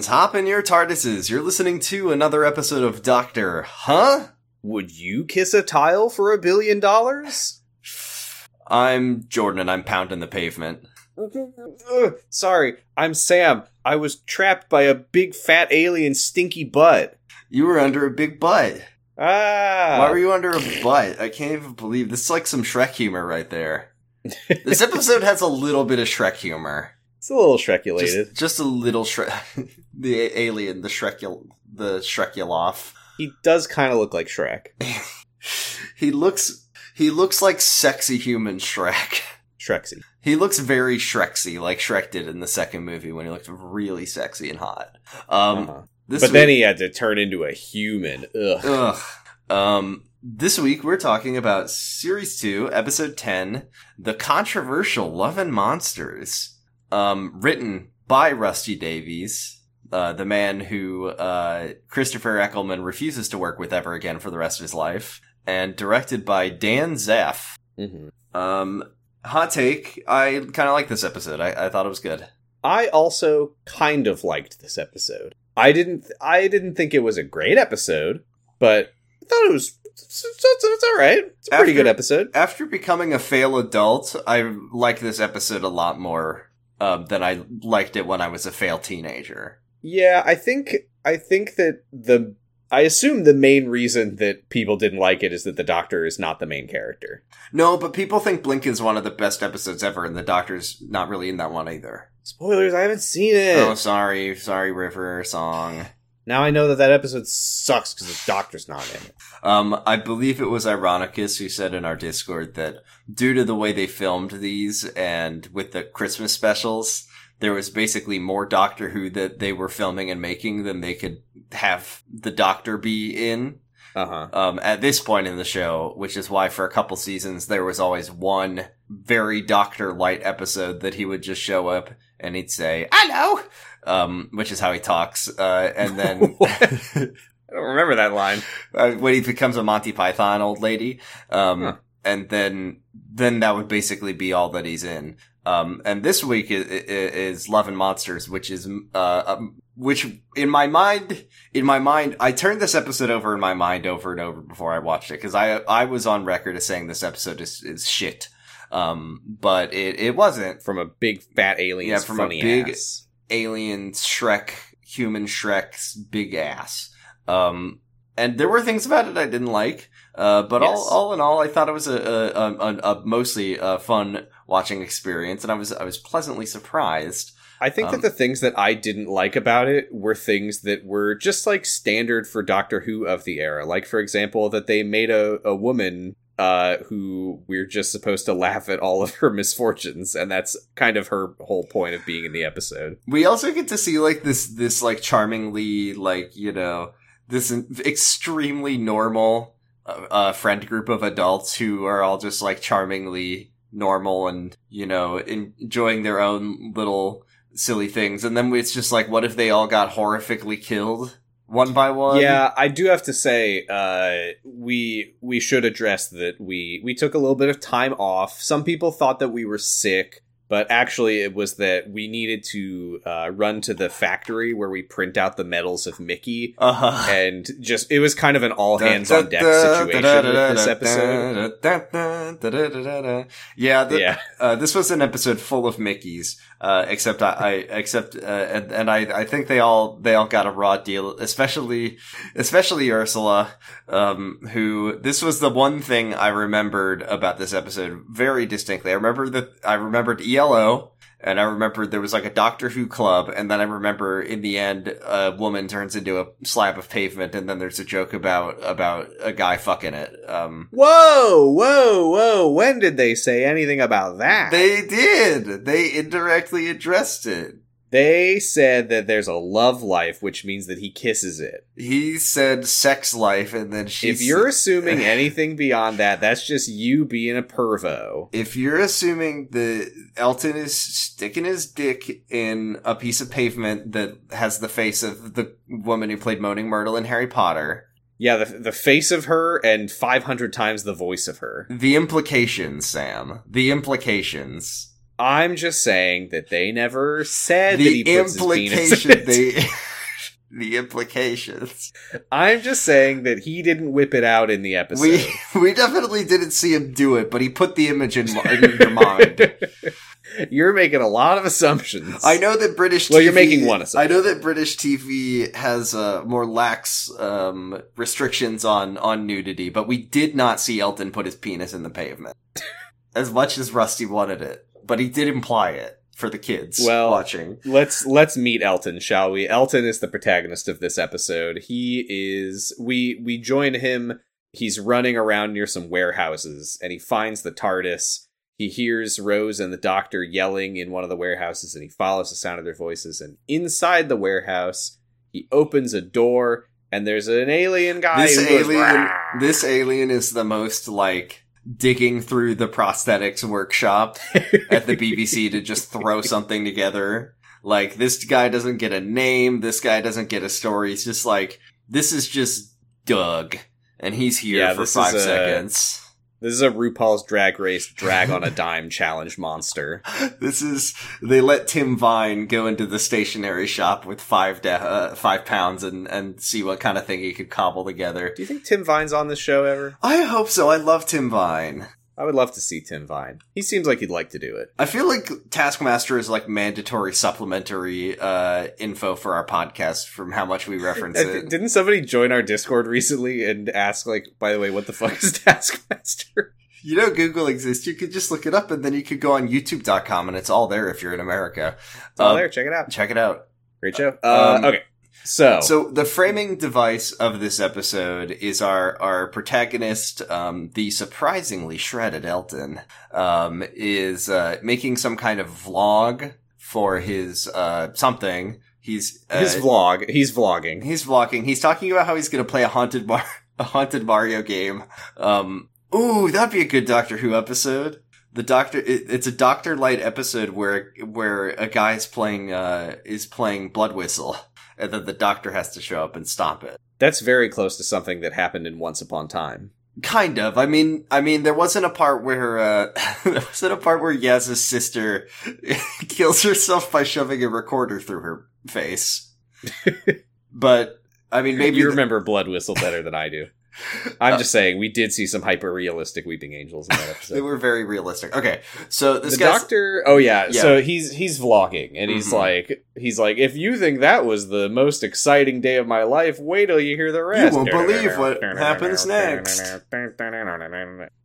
Deviants, hop in your TARDISes. You're listening to another episode of Doctor, huh? Would you kiss a tile for a billion dollars? I'm Jordan and I'm pounding the pavement. Ugh, sorry, I'm Sam. I was trapped by a big fat alien stinky butt. You were under a big butt. Ah. Why were you under a butt? I can't even believe this is like some Shrek humor right there. this episode has a little bit of Shrek humor. It's a little Shrekulated. Just, just a little Shrek. the alien, the Shrek, the Shrekulov. He does kind of look like Shrek. he looks he looks like sexy human Shrek. Shreksy. He looks very Shreksy, like Shrek did in the second movie when he looked really sexy and hot. Um, Uh-huh. this But then he had to turn into a human. Ugh. Ugh. Um, this week we're talking about series two, episode ten, the controversial Love and Monsters, um, written by Rusty Davies, uh, the man who uh, Christopher Eccleston refuses to work with ever again for the rest of his life, and directed by Dan Zeff. hmm Um, hot take: I kind of like this episode. I, I thought it was good. I also kind of liked this episode. I didn't. I didn't think it was a great episode, but I thought it was. It's, it's, it's all right. It's a pretty After- good episode. After becoming a fail adult, I like this episode a lot more um, than I liked it when I was a fail teenager. Yeah, I think. I think that the. I assume the main reason that people didn't like it is that the Doctor is not the main character. No, but people think Blink is one of the best episodes ever, and the Doctor's not really in that one either. Spoilers! I haven't seen it. Oh, sorry, sorry, River song. Now I know that that episode sucks because the Doctor's not in it. Um, I believe it was Ironicus who said in our Discord that due to the way they filmed these and with the Christmas specials, there was basically more Doctor Who that they were filming and making than they could have the Doctor be in. Uh huh. um, at this point in the show, which is why for a couple seasons there was always one very Doctor Light episode that he would just show up and he'd say "Hello," um, which is how he talks, uh, and then I don't remember that line. uh, when he becomes a Monty Python old lady, um, Huh. and then then that would basically be all that he's in. Um, and this week is, is Love and Monsters, which is uh, um, which in my mind, in my mind, I turned this episode over in my mind over and over before I watched it because I I was on record as saying this episode is is shit. Um, but it it wasn't. From a big fat alien. Yeah, from a big- ass. Alien Shrek, human Shrek's big ass. Um, and there were things about it I didn't like. Uh, but all, Yes. all in all, I thought it was a, a, a, a, mostly a fun watching experience, and I was I was pleasantly surprised. I think Um, that the things that I didn't like about it were things that were just like standard for Doctor Who of the era. Like, for example, that they made a, a woman uh, who we're just supposed to laugh at all of her misfortunes, and that's kind of her whole point of being in the episode. We also get to see like this this like charmingly like you know this extremely normal uh, uh, friend group of adults who are all just like charmingly normal and you know enjoying their own little silly things and then it's just like what if they all got horrifically killed one by one yeah, I do have to say, uh, we we should address that we we took a little bit of time off. Some people thought that we were sick, but actually it was that we needed to uh, run to the factory where we print out the medals of Mickey, uh-huh and just it was kind of an all hands on deck situation with this episode. Yeah, the, Yeah, Uh, this was an episode full of Mickey's, uh, except I, I except, uh, and, and I, I think they all, they all got a raw deal, especially, especially Ursula, um, who, this was the one thing I remembered about this episode very distinctly. I remember that, I remembered ELO, and I remember there was like a Doctor Who club, and then I remember in the end, a woman turns into a slab of pavement, and then there's a joke about, about a guy fucking it. Um, Whoa, whoa, whoa! When did they say anything about that? They did. They indirectly addressed it. They said that there's a love life, which means that he kisses it. He said sex life, and then she. if you're assuming anything beyond that, that's just you being a pervo. if you're assuming that Elton is sticking his dick in a piece of pavement that has the face of the woman who played Moaning Myrtle in Harry Potter, Yeah, the the face of her and 500 times the voice of her. the implications, Sam, the implications. I'm just saying that they never said that the he puts his penis in implication, it. the the implications. I'm just saying that he didn't whip it out in the episode. We we definitely didn't see him do it, but he put the image in, in your mind. You're making a lot of assumptions. I know that British. TV, Well, you're making one assumption. I know that British TV has uh, more lax um, restrictions on on nudity, but we did not see Elton put his penis in the pavement, as much as Rusty wanted it. But he did imply it for the kids Well- watching. let's let's meet Elton, shall we? Elton is the protagonist of this episode. He is we we join him. He's running around near some warehouses and he finds the TARDIS. He hears Rose and the doctor yelling in one of the warehouses and he follows the sound of their voices and inside the warehouse he opens a door and there's an alien guy This goes, alien, "Rah!" this alien is the most like digging through the prosthetics workshop at the BBC to just throw something together. Like this guy doesn't get a name, this guy doesn't get a story. He's just like this is just Doug, and he's here Yeah, for five a- seconds. This is a RuPaul's Drag Race drag on a dime challenge monster. This is they let Tim Vine go into the stationery shop with five da- uh, five pounds and and see what kind of thing he could cobble together. Do you think Tim Vine's on this show ever? I hope so. I love Tim Vine. I would love to see Tim Vine. He seems like he'd like to do it. I feel like Taskmaster is like mandatory supplementary uh, info for our podcast from how much we reference it. Didn't somebody join our Discord recently and ask, like, by the way, what the fuck is Taskmaster? You know, Google exists. You could just look it up and then you could go on youtube.com and it's all there if you're in America. It's all Um, there. Check it out. Check it out. Great show. Uh, um, okay. So, So the framing device of this episode is our our protagonist, um, the surprisingly shredded Elton, um, is uh, making some kind of vlog for his uh, something. He's uh, his vlog, he's vlogging. He's vlogging. He's talking about how he's going to play a haunted Mar- a haunted Mario game. Um, ooh, that'd be a good Doctor Who episode. The Doctor, it, it's a Doctor Light episode where where a guy is playing uh is playing Blood Whistle, and then the Doctor has to show up and stop it. That's very close to something that happened in Once Upon Time. Kind of. I mean, I mean, there wasn't a part where uh, there wasn't a part where Yaz's sister kills herself by shoving a recorder through her face. but I mean, maybe you the- remember Blood Whistle better than I do. I'm just saying, we did see some hyper realistic weeping angels in that episode. They were very realistic. Okay, so this the doctor oh yeah, Yeah. so he's he's vlogging and he's Mhm. like he's like if you think that was the most exciting day of my life wait till you hear the rest You won't believe what happens next.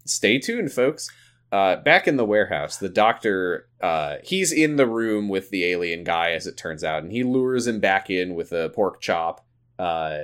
stay tuned folks uh back in the warehouse the doctor uh he's in the room with the alien guy as it turns out and he lures him back in with a pork chop uh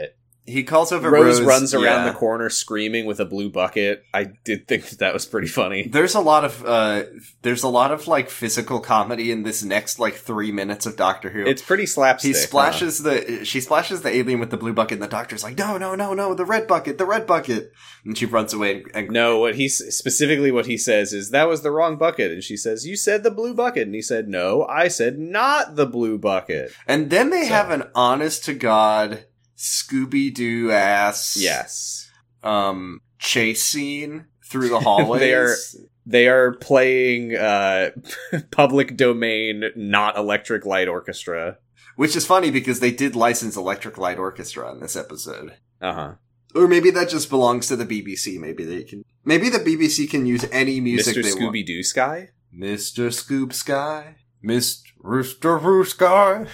he calls over Rose, Rose, runs around yeah. the corner screaming with a blue bucket. I did think that, that was pretty funny. There's a lot of uh, there's a lot of like physical comedy in this next like three minutes of Doctor Who. It's pretty slapstick. he splashes the she splashes the alien with the blue bucket, and the Doctor's like, no, no, no, no, the red bucket, the red bucket, and she runs away and, and huh? No, what he specifically what he says is that was the wrong bucket, and she says you said the blue bucket, and he said no, I said not the blue bucket. and then they So- have an honest to god Scooby Doo ass Yes, um chase scene through the hallways. They are- they are playing uh, public domain, not electric light orchestra. Which is funny because they did license Electric Light Orchestra in this episode. Uh huh. Or maybe that just belongs to the BBC. Maybe they can. Maybe the BBC can use any music Mr. Scooby Doo Sky. Mr. Scoop Sky, Mr. Rooster Roo Sky.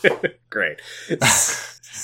Great.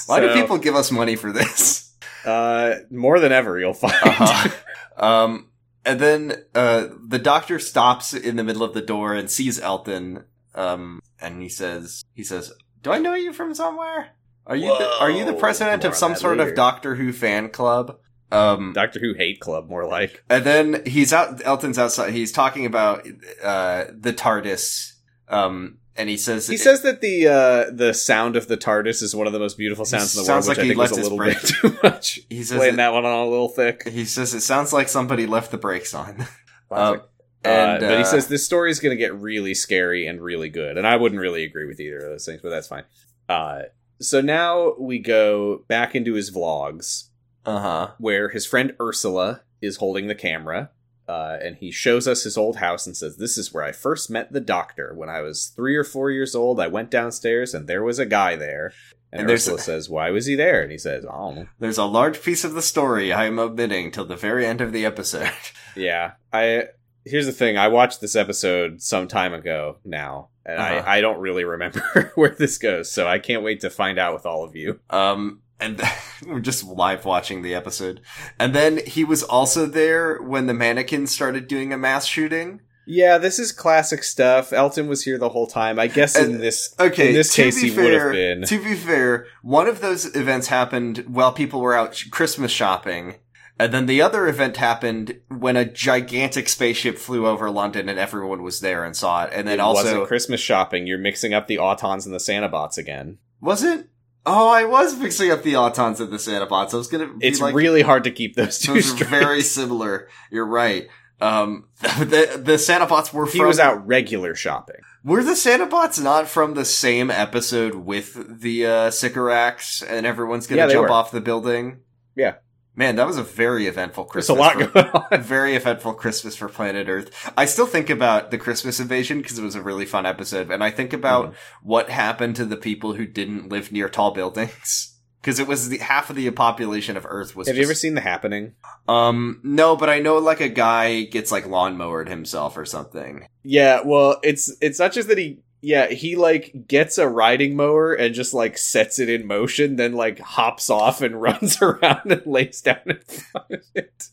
Why do people give us money for this? Uh, more than ever, you'll find. Uh-huh. um, and then uh, the doctor stops in the middle of the door and sees Elton. Um, and he says, "He says, do I know you from somewhere? Are you the, are you the president of some sort later. of Doctor Who fan club?" Um, Doctor Who hate club, more like. And then he's out. Elton's outside. He's talking about uh, the TARDIS. Um, and he says He says that the uh, the sound of the TARDIS is one of the most beautiful sounds in the Sounds world, like which he I think was a little bit too much. he says Laying it, that one on a little thick. he says it sounds like somebody left the brakes on. Um, Uh, and but he uh, says this story is going to get really scary and really good, and I wouldn't really agree with either of those things, but that's fine. Uh, so now we go back into his vlogs, "Uh huh." where his friend Ursula is holding the camera, uh, and he shows us his old house and says, "This is where I first met the doctor. When I was three or four years old, I went downstairs and there was a guy there." And, And Ursula a- says, "Why was he there?" And he says, "I don't know." There's a large piece of the story I am omitting till the very end of the episode. Yeah, I. Here's the thing: I watched this episode some time ago now, and Uh-huh. I I don't really remember where this goes. So I can't wait to find out with all of you. Um, and we're just live watching the episode. And then he was also there when the mannequins started doing a mass shooting. Yeah, this is classic stuff. Elton was here the whole time. I guess in And- this Okay, in this case he would have been. To be fair, one of those events happened while people were out Christmas shopping. And then the other event happened when a gigantic spaceship flew over London and everyone was there and saw it. And then it also, wasn't Christmas shopping. You're mixing up the Autons and the Santa Bots again. was it? Oh, I was mixing up the Autons and the Sanabots. I was gonna be It's like, really hard to keep those two those are straight. very similar. You're right. Um, the, the Sanabots were he from, was out regular shopping. Were the Sanabots not from the same episode with the uh, Sycorax and everyone's gonna Yeah, jump were. off the building? Yeah. Man, that was a very eventful There's a Christmas. lot for- going on. very eventful Christmas for planet Earth. I still think about the Christmas invasion because it was a really fun episode, and I think about Mm-hmm. what happened to the people who didn't live near tall buildings. Because it was the half of the population of Earth was. Have you ever seen The Happening? Um, no, but I know like a guy gets like lawnmowered himself or something. Yeah, well, it's it's not just that he yeah, he like gets a riding mower and just like sets it in motion, then like hops off and runs around and lays down in front of it.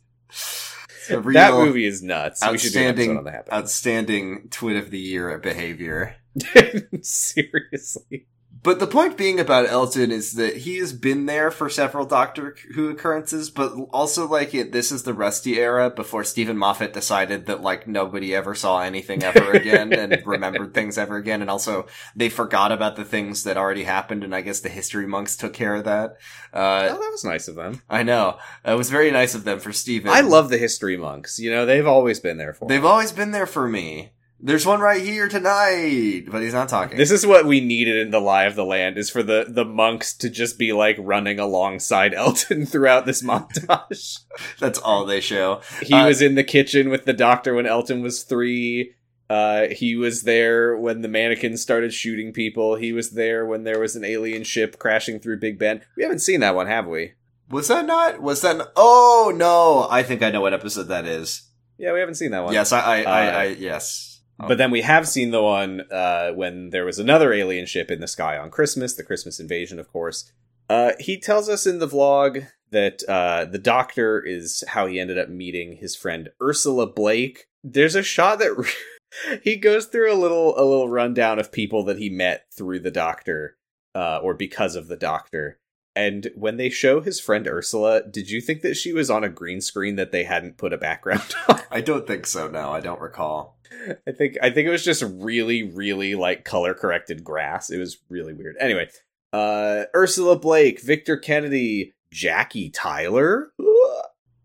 That movie is nuts. We should do an outstanding, episode on the outstanding twit of the year behavior. Seriously. But the point being about Elton is that he has been there for several Doctor Who occurrences, but also like it, this is the Rusty era before Steven Moffat decided that like nobody ever saw anything ever again and remembered things ever again, and also they forgot about the things that already happened, and I guess the history monks took care of that. Uh, oh, that was nice of them. I know it was very nice of them for Steven. I love the history monks. You know, they've always been there for They've me. always been there for me. There's one right here tonight, but he's not talking. This is what we needed in the Lie of the Land is for the the monks to just be like running alongside Elton throughout this montage. That's all they show. He Uh, was in the kitchen with the doctor when Elton was three. Uh, he was there when the mannequins started shooting people. He was there when there was an alien ship crashing through Big Ben. We haven't seen that one, have we? Was that not? Was that? Not, oh no! I think I know what episode that is. Yeah, we haven't seen that one. Yes, I, I, I, Uh, I yes. But then we have seen the one uh, when there was another alien ship in the sky on Christmas, the Christmas invasion, of course. Uh, he tells us in the vlog that uh, the doctor is how he ended up meeting his friend Ursula Blake. There's a shot that he goes through a little a little rundown of people that he met through the doctor uh, or because of the doctor. And when they show his friend Ursula, did you think that she was on a green screen that they hadn't put a background on? I don't think so. No, I don't recall. I think I think it was just really, really like color corrected grass. It was really weird. Anyway, uh Ursula Blake, Victor Kennedy, Jackie Tyler.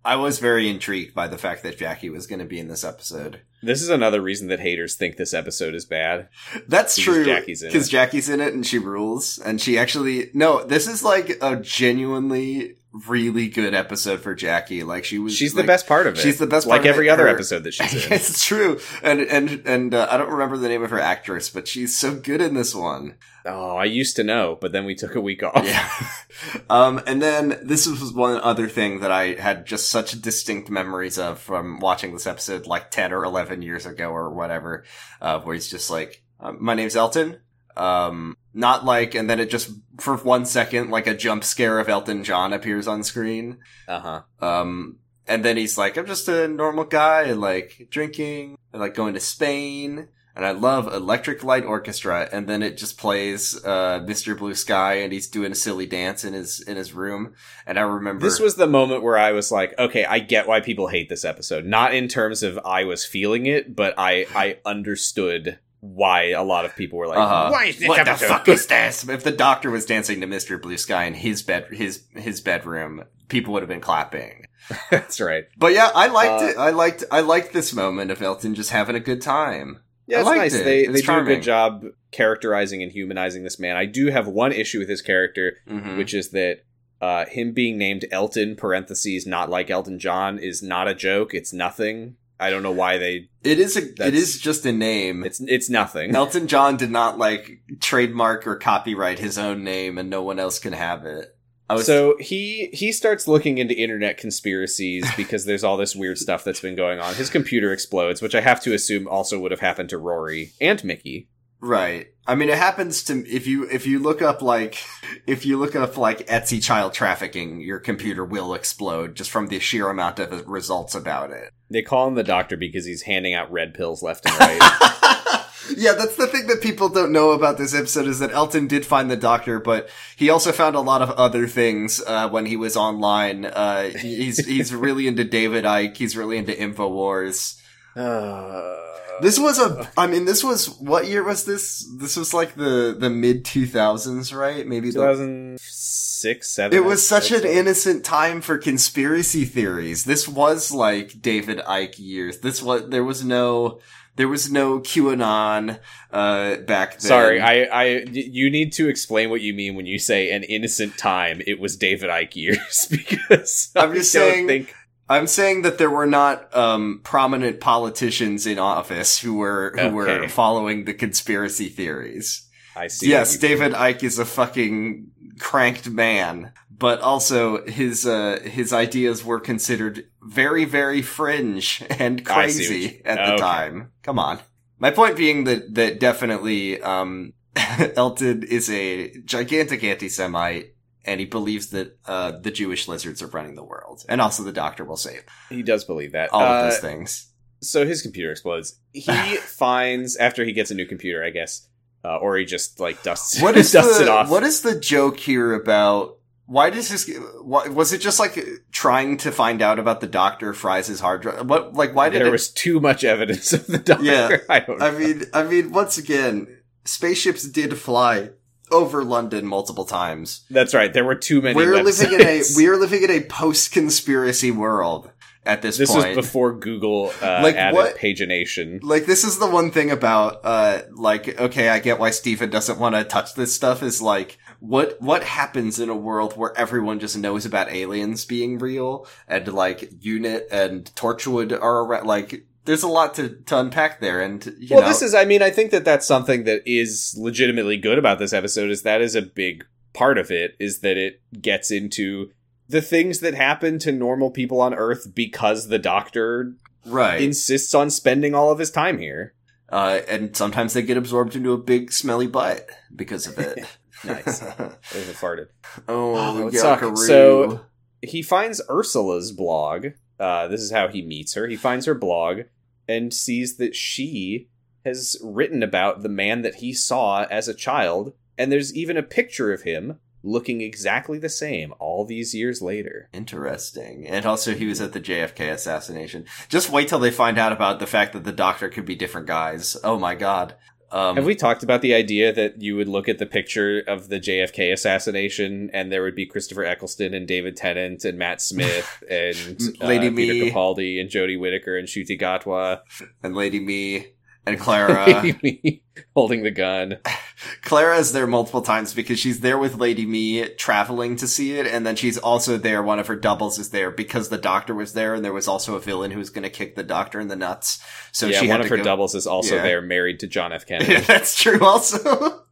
I was very intrigued by the fact that Jackie was going to be in this episode. This is another reason that haters think this episode is bad. That's true. Jackie's in Because. Jackie's in it and she rules, and she actually no. This is like a genuinely really good episode for Jackie. Like she was. She's like, the best part of it. She's the best part like of every other Her- episode that she's in. it's true, and and and uh, I don't remember the name of her actress, but she's so good in this one. oh, I used to know, but then we took a week off. Yeah. um, and then this was one other thing that I had just such distinct memories of from watching this episode like 10 or 11 years ago or whatever, uh, where he's just like, uh, my name's Elton. Um, not like, and then it just, for one second, like a jump scare of Elton John appears on screen. Uh-huh. Um, and then he's like, I'm just a normal guy, like drinking, I like going to Spain, and I love Electric Light Orchestra. And then it just plays, uh, Mr. Blue Sky, and he's doing a silly dance in his, in his room. And I remember. This was the moment where I was like, okay, I get why people hate this episode. Not in terms of I was feeling it, but I I understood why a lot of people were like, Uh-huh. why is this what episode the fuck is this? If the doctor was dancing to Mr. Blue Sky in his bed, his, his bedroom, people would have been clapping. That's right. But yeah, I liked Uh, it. I liked, I liked this moment of Elton just having a good time. Yeah, I it's nice. it. They It's they do a good job characterizing and humanizing this man. I do have one issue with his character, Mhm. which is that uh, him being named Elton (parentheses not like Elton John) is not a joke. It's nothing. I don't know why they. It is a. It is just a name. It's it's nothing. Elton John did not like trademark or copyright his own name, and no one else can have it. I was so he he starts looking into internet conspiracies because there's all this weird stuff that's been going on. His computer explodes, which I have to assume also would have happened to Rory and Mickey. right. I mean, it happens to if you if you look up like if you look up like Etsy child trafficking, your computer will explode just from the sheer amount of results about it. They call him the doctor because he's handing out red pills left and right. yeah, that's the thing that people don't know about this episode is that Elton did find the doctor, but he also found a lot of other things uh, when he was online. Uh, he's he's really into David Icke. He's really into Infowars. Uh, This was a. I mean, this was what year was this? This was like the the mid two thousands, right? Maybe the 2006, seven. It was such an innocent time for conspiracy theories. This was like David Icke years. This was there was no there was no QAnon uh back then. Sorry, I, I, you need to explain what you mean when you say an innocent time. It was David Icke years because I'm I just don't saying- think I'm saying that there were not um prominent politicians in office who were who were following the conspiracy theories. I see. yes, David Icke is a fucking cranked man, but also his uh his ideas were considered very very fringe and I see what crazy at the okay. time. Come on. My point being that that definitely um Elton is a gigantic anti-Semite and he believes that uh the Jewish lizards are running the world and also the doctor will save He does believe that. all Uh, of those things. so his computer explodes. He finds after he gets a new computer, I guess, uh, or he just like dusts What is dusts the it off. what is the joke here about? Why does this? Why, was it just like trying to find out about the doctor fries his hard drive? What like why did there it? was too much evidence of the doctor. Yeah. I don't. Know. I mean, I mean, once again, spaceships did fly over London multiple times. that's right. There were too many. We're living in a we are living in a post conspiracy world at this, This point. was before Google uh, Like, added what- pagination. like this is the one thing about uh like okay i get why steven doesn't want to touch this stuff is like what what happens in a world where everyone just knows about aliens being real and like unit and torchwood are around like there's a lot to, to unpack there and you well, know this is. I mean, I think that that's something that is legitimately good about this episode. Is that is a big part of it. Is that it gets into the things that happen to normal people on Earth because the Doctor right insists on spending all of his time here. uh and sometimes they get absorbed into a big smelly butt because of it Nice. There's a farted. oh, Oh, So- he finds Ursula's blog. Uh, this is how he meets her. He finds her blog and sees that she has written about the man that he saw as a child, and there's even a picture of him looking exactly the same all these years later. Interesting. And also, he was at the JFK assassination. Just wait till they find out about the fact that the doctor could be different guys. Oh my god. Um, Have we talked about the idea that you would look at the picture of the JFK assassination and there would be Christopher Eccleston and David Tennant and Matt Smith and uh, Lady Peter Me. Capaldi and Jodie Whittaker and Ncuti Gatwa and Lady Me and Clara. holding the gun. Clara is there multiple times because she's there with Lady Me traveling to see it, and then she's also there. One of her doubles is there because the doctor was there, and there was also a villain who was going to kick the doctor in the nuts. So yeah, one of her go- doubles is also Yeah. there, married to John F. Kennedy. Yeah, that's true. Also,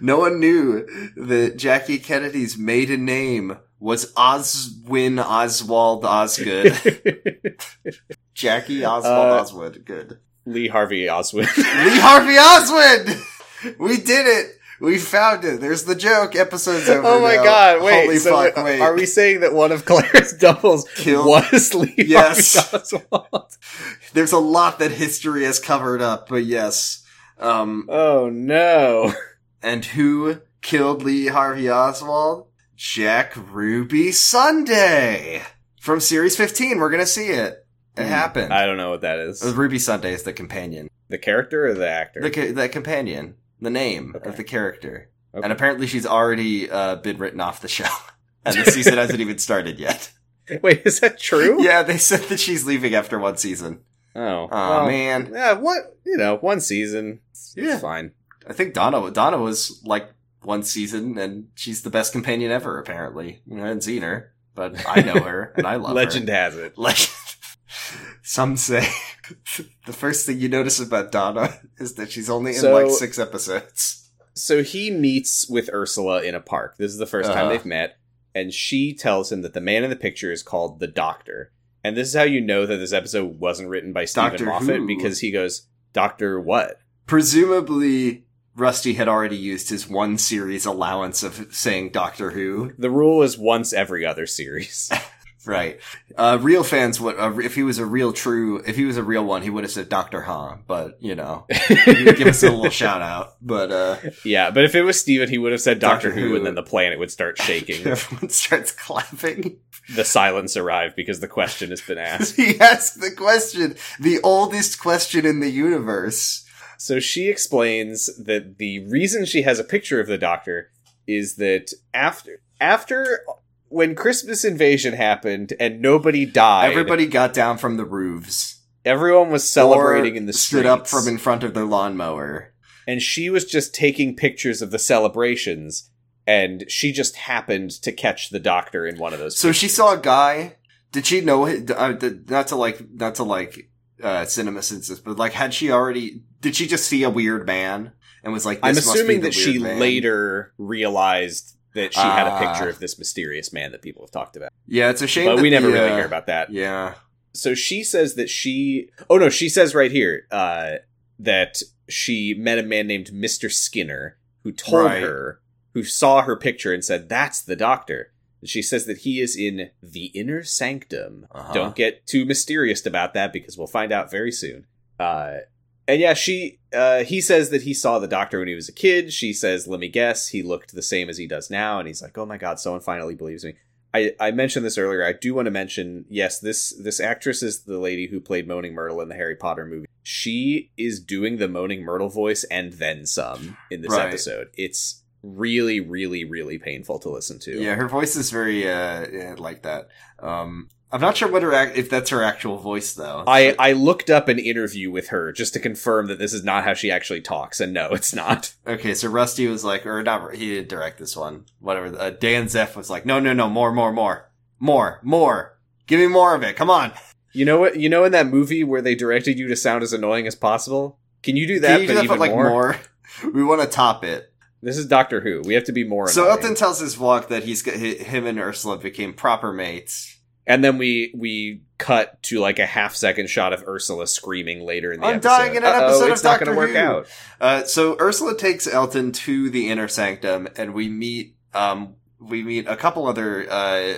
no one knew that Jackie Kennedy's maiden name was Oswin Oswald Osgood. Jackie Oswald Uh, Oswood. Good. Lee Harvey Oswald. Lee Harvey Oswald. We did it. We found it. There's the joke. Episode's over. oh my now. god, wait. Holy so fuck, wait, wait. Are we saying that one of Claire's doubles Killed- was Lee Yes. Harvey Oswald? There's a lot that history has covered up, but yes. Um, Oh no. and who killed Lee Harvey Oswald? Jack Ruby Sunday from series 15. We're gonna see it. It happened. I don't know what that is. Ruby Sunday is the companion. The character or the actor? The, ca- the companion. The name Okay. of the character. Okay. And apparently she's already uh, been written off the show. and the season hasn't even started yet. Wait, is that true? Yeah, they said that she's leaving after one season. Oh. Oh well, man. Yeah, what? You know, one season. It's Yeah. fine. I think Donna Donna was like one season and she's the best companion ever, apparently. I haven't seen her, but I know her and I love Legend her. has it. Legend. Some say. the first thing you notice about Donna is that she's only in So- like six episodes. So he meets with Ursula in a park. This is the 1st time Uh-huh. they've met, and she tells him that the man in the picture is called the Doctor. And this is how you know that this episode wasn't written by Steven Doctor Moffat Who. because he goes, "Doctor what?" Presumably, Rusty had already used his one series allowance of saying Doctor Who. The rule is once every other series. Right. Uh, real fans would, uh, if he was a real true, if he was a real one, he would have said Doctor Han, but, you know, he would give us a little shout out. But, uh, yeah, but if it was Steven, he would have said Doctor, Doctor Who, Who. and then the planet would start shaking. everyone starts clapping. the silence arrived because the question has been asked. he asked the question, the oldest question in the universe. So she explains that the reason she has a picture of the doctor is that after after when Christmas invasion happened and nobody died, Everybody got down from the roofs. everyone was celebrating in the streets. stood up from in front of their lawnmower. and she was just taking pictures of the celebrations, and she just happened to catch the doctor in one of those. So she saw a guy. Did she know? Uh, not to like, not to like, uh, cinema senses, but like, had she already? Did she just see a weird man and was like? I'm this must be assuming that she man? later realized that she had a Ah. picture of this mysterious man that people have talked about. Yeah, it's a shame. But we never the, really uh, hear about that. Yeah, so she says that she oh no she says right here uh that she met a man named mr skinner who told Right. her who saw her picture and said that's the doctor And she says that he is in the inner sanctum Uh-huh. don't get too mysterious about that because we'll find out very soon uh and yeah she uh he says that he saw the doctor when he was a kid she says let me guess he looked the same as he does now and he's like oh my god someone finally believes me I, I mentioned this earlier. I do want to mention, yes, this this actress is the lady who played Moaning Myrtle in the Harry Potter movie. She is doing the Moaning Myrtle voice and then some in this Right. episode. It's really, really, really painful to listen to. yeah. Her voice is very uh like that. Um, I'm not sure what her if that's her actual voice though. I, I looked up an interview with her just to confirm that this is not how she actually talks, and no, it's not. Okay, so Rusty was like, or not, he didn't direct this one. Whatever. Uh, Dan Zeff was like, no, no, no, more, more, more, more, more. Give me more of it. Come on. You know what? You know in that movie where they directed you to sound as annoying as possible? Can you do that, Can you do but that, even but like more? more? We want to top it. This is Doctor Who. We have to be more. So annoying. Elton tells his vlog that he's got, him and Ursula became proper mates. And then we we cut to like a half second shot of Ursula screaming later in the episode. I'm episode. dying in an Uh-oh, episode of it's not Doctor gonna work Who. out. Uh, so Ursula takes Elton to the inner sanctum, and we meet um we meet a couple other uh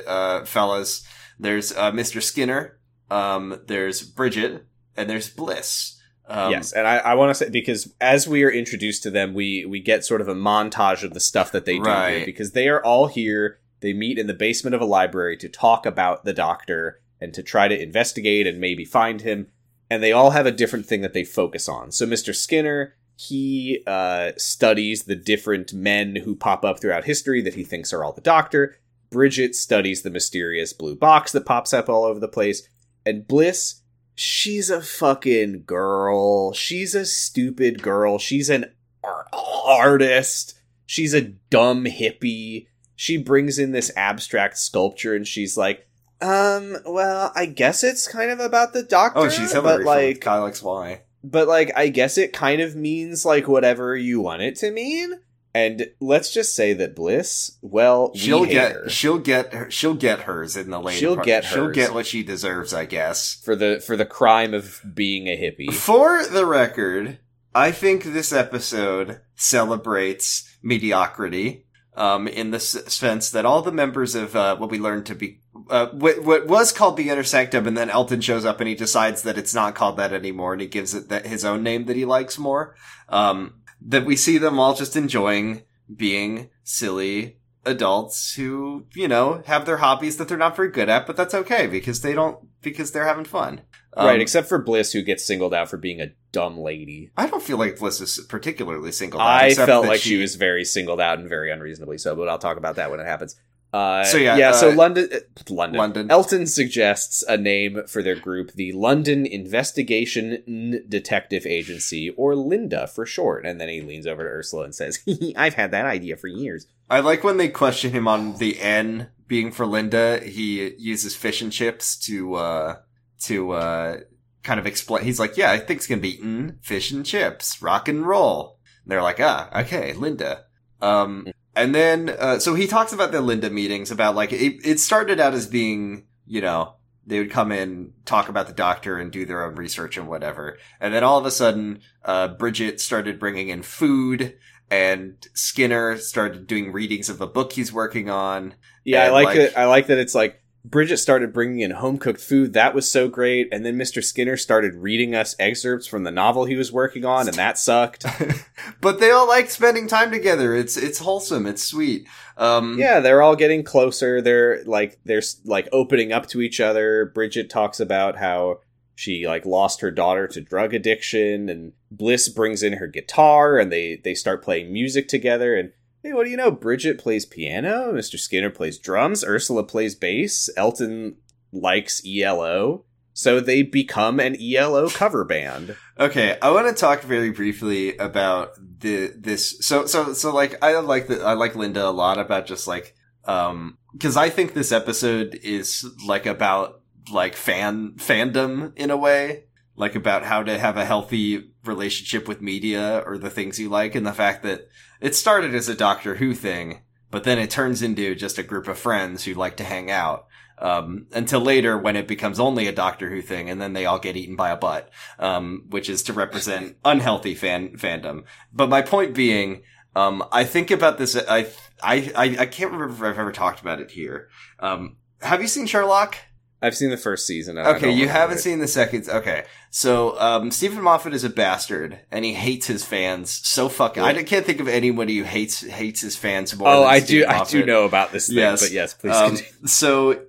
uh fellas. There's uh, Mr. Skinner. Um, there's Bridget, and there's Bliss. Um, yes, and I, I want to say because as we are introduced to them, we we get sort of a montage of the stuff that they do here Right. because they are all here. They meet in the basement of a library to talk about the Doctor and to try to investigate and maybe find him. And they all have a different thing that they focus on. So Mr. Skinner, he uh, studies the different men who pop up throughout history that he thinks are all the Doctor. Bridget studies the mysterious blue box that pops up all over the place. And Bliss, she's a fucking girl. She's a stupid girl. She's an ar- artist. She's a dumb hippie. She brings in this abstract sculpture and she's like, um, well, I guess it's kind of about the doctor. Oh, she's but like, from Kyle X Y. but like, I guess it kind of means like whatever you want it to mean. And let's just say that Bliss, well, She'll hate get her she'll get her, she'll get hers in the later. She'll part. get she'll get what she deserves, I guess. for the for the crime of being a hippie. For the record, I think this episode celebrates mediocrity. Um, in the sense that all the members of uh, what we learned to be uh, what, what was called the Inner Sanctum, and then Elton shows up and he decides that it's not called that anymore, and he gives it that his own name that he likes more. Um, that we see them all just enjoying being silly adults who, you know, have their hobbies that they're not very good at, but that's okay because they don't because they're having fun. Um, right, except for Bliss, who gets singled out for being a dumb lady. I don't feel like Bliss is particularly singled out. I felt like she, was very singled out and very unreasonably so, but I'll talk about that when it happens. Uh, So, yeah, yeah. so uh, London, uh, London, London. Elton suggests a name for their group: the London Investigation Detective Agency, or Linda for short. And then he leans over to Ursula and says, "I've had that idea for years." I like when they question him on the N being for Linda. He uses fish and chips to uh to uh kind of explain. He's like, "Yeah, I think it's gonna be mm, fish and chips, rock and roll." And they're like, "Ah, okay, Linda." Um, and then uh, so he talks about the Linda meetings about like it, it started out as being you know they would come in talk about the doctor and do their own research and whatever and then all of a sudden uh, bridget started bringing in food and skinner started doing readings of a book he's working on Yeah, I like, like- it. I like that it's like Bridget started bringing in home cooked food. That was so great. And then Mr. Skinner started reading us excerpts from the novel he was working on, and that sucked. but they all like spending time together it's it's wholesome it's sweet um yeah, they're all getting closer. They're like they're like opening up to each other. Bridget talks about how she like lost her daughter to drug addiction, and Bliss brings in her guitar, and they they start playing music together. And hey, what do you know? Bridget plays piano. Mr. Skinner plays drums. Ursula plays bass. Elton likes ELO. So they become an ELO cover band. Okay, I want to talk very briefly about the this. So so so like I like the I like Linda a lot about just like um because I think this episode is like about like fan fandom in a way, like about how to have a healthy relationship with media or the things you like, and the fact that it started as a Doctor Who thing, but then it turns into just a group of friends who like to hang out. Um, until later when it becomes only a Doctor Who thing, and then they all get eaten by a butt um, which is to represent unhealthy fan fandom. But my point being, um, I think about this. I, I, I, can't remember if I've ever talked about it here. Um, have you seen Sherlock? I've seen the first season. Okay, you haven't it. seen the second. Okay, so um, Steven Moffat is a bastard, and he hates his fans so fucking. I can't think of anybody who hates hates his fans more. Oh, I do. Steven I do know about this thing, Yes. but yes, please. Um, continue. so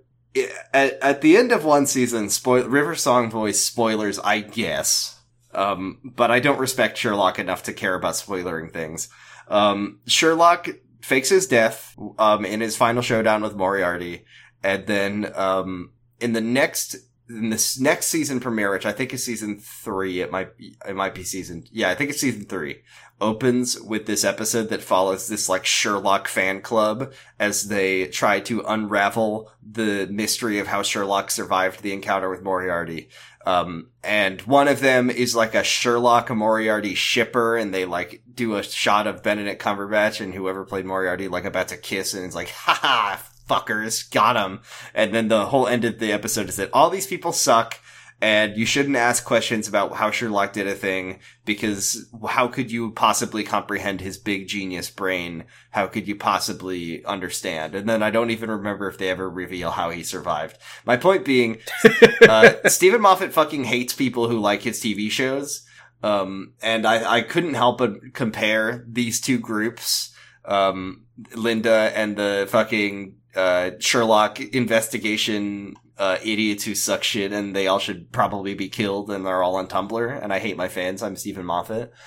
at, at the end of one season, spoil River Song Voice spoilers, I guess. Um, but I don't respect Sherlock enough to care about spoiling things. Um, Sherlock fakes his death, um, in his final showdown with Moriarty. And then, um, in the next, in this next season premiere, which I think is season three, it might be, it might be season, yeah, I think it's season three, opens with this episode that follows this like Sherlock fan club as they try to unravel the mystery of how Sherlock survived the encounter with Moriarty. Um, and one of them is like a Sherlock Moriarty shipper, and they like do a shot of Benedict Cumberbatch and whoever played Moriarty like about to kiss, and it's like, haha, fuckers, got him. And then the whole end of the episode is that all these people suck, and you shouldn't ask questions about how Sherlock did a thing because how could you possibly comprehend his big genius brain? How could you possibly understand? And then I don't even remember if they ever reveal how he survived. My point being, uh, Steven Moffat fucking hates people who like his TV shows. Um, and I, I couldn't help but compare these two groups, um, Linda and the fucking, uh, Sherlock investigation, uh, idiots who suck shit and they all should probably be killed and they're all on Tumblr. And I hate my fans. I'm Steven Moffat.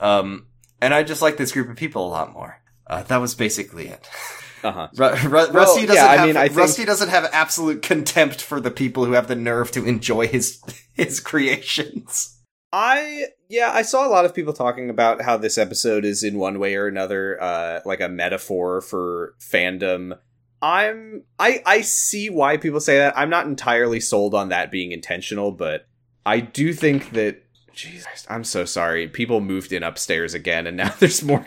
Um, and I just like this group of people a lot more. Uh, that was basically it. Uh-huh. Ru- Ru- Rusty doesn't yeah, I have mean, I think- Rusty doesn't have absolute contempt for the people who have the nerve to enjoy his his creations. I yeah, I saw a lot of people talking about how this episode is in one way or another uh like a metaphor for fandom. I'm I I see why people say that. I'm not entirely sold on that being intentional, but I do think that Jesus, I'm so sorry. People moved in upstairs again and now there's more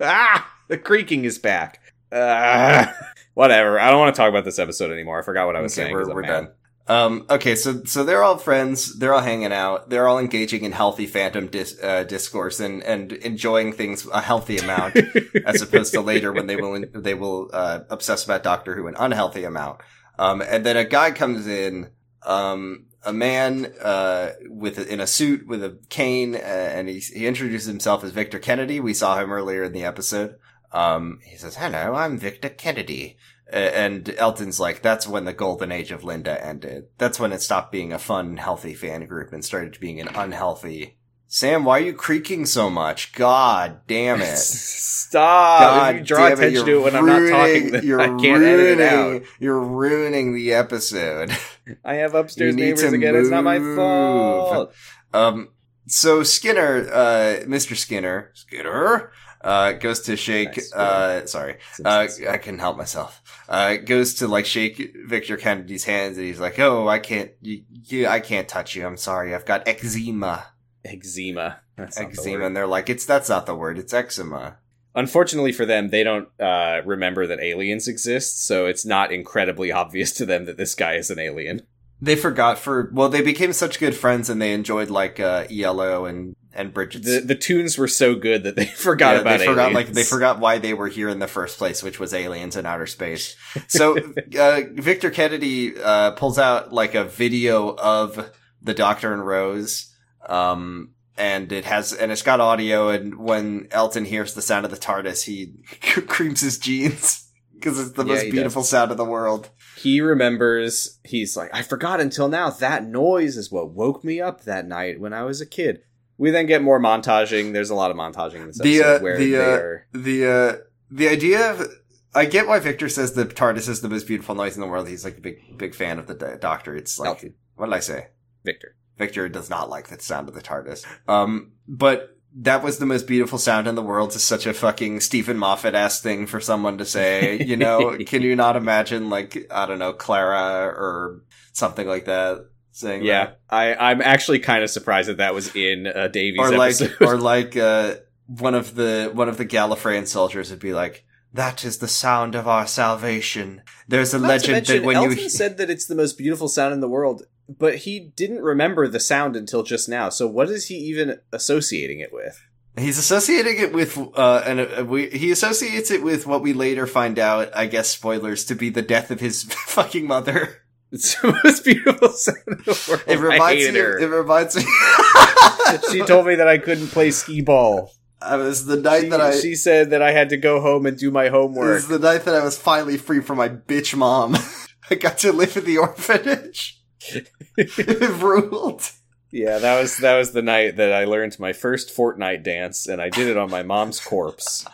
Ah, the creaking is back. Ah, whatever. I don't want to talk about this episode anymore. I forgot what I was Okay, saying. we're, we're done. Um, okay, so so they're all friends. They're all hanging out. They're all engaging in healthy fandom dis- uh, discourse and and enjoying things a healthy amount, as opposed to later when they will they will uh, obsess about Doctor Who an unhealthy amount. Um, and then a guy comes in, um, a man uh, with a, in a suit with a cane, uh, and he he introduces himself as Victor Kennedy. We saw him earlier in the episode. Um, he says, "Hello, I'm Victor Kennedy." And Elton's like, that's when the golden age of Linda ended. That's when it stopped being a fun, healthy fan group and started being an unhealthy. Sam, why are you creaking so much? God damn it. Stop! God you draw damn it, to it when I'm not talking, ruining- then you're I can't edit it out. ruining- You're ruining the episode. I have upstairs neighbors again. It's not my move. fault. Um, so Skinner, uh, Mr. Skinner, Skinner, uh, goes to shake. Nice. Uh, sorry, uh, I couldn't help myself. Uh, goes to like shake Victor Kennedy's hands, and he's like, "Oh, I can't, you, you, I can't touch you. I'm sorry. I've got eczema, eczema. That's not the eczema." And they're like, "It's that's not the word. It's eczema." Unfortunately for them, they don't uh, remember that aliens exist, so it's not incredibly obvious to them that this guy is an alien. They forgot for well, they became such good friends, and they enjoyed like uh, ELO and and Bridget's. The the tunes were so good that they forgot Yeah, about they forgot like aliens. they forgot why they were here in the first place, which was aliens in outer space. So uh, Victor Kennedy uh, pulls out like a video of the Doctor and Rose, um, and it has and it's got audio. And when Elton hears the sound of the TARDIS, he creams his jeans because it's the Yeah, most beautiful sound in the world. He remembers, he's like, I forgot until now. That noise is what woke me up that night when I was a kid. We then get more montaging. There's a lot of montaging in this The, episode uh, where the, they uh, are. The uh, the idea of I get why Victor says the TARDIS is the most beautiful noise in the world. He's like a big big fan of the Doctor. It's like what did I say? Victor. Victor does not like the sound of the TARDIS. Um, but that was the most beautiful sound in the world. Is such a fucking Steven Moffat ass thing for someone to say. You know, can you not imagine like I don't know Clara or something like that saying Yeah, that? I, I'm actually kind of surprised that that was in uh, Davies or like episode. or like uh, one of the one of the Gallifreyan soldiers would be like. That is the sound of our salvation. There's a Not legend mention, that when Elton you said that it's the most beautiful sound in the world, but he didn't remember the sound until just now. So what is he even associating it with? He's associating it with, uh, and uh, we, he associates it with what we later find out, I guess spoilers, to be the death of his fucking mother. It's the most beautiful sound in the world. It reminds me, her. it reminds me. she told me that I couldn't play skee ball. I was the night She, that I, she said that I had to go home and do my homework. it was the night that I was finally free from my bitch mom. I got to live in the orphanage. it ruled. Yeah, that was that was the night that I learned my first Fortnite dance, and I did it on my mom's corpse.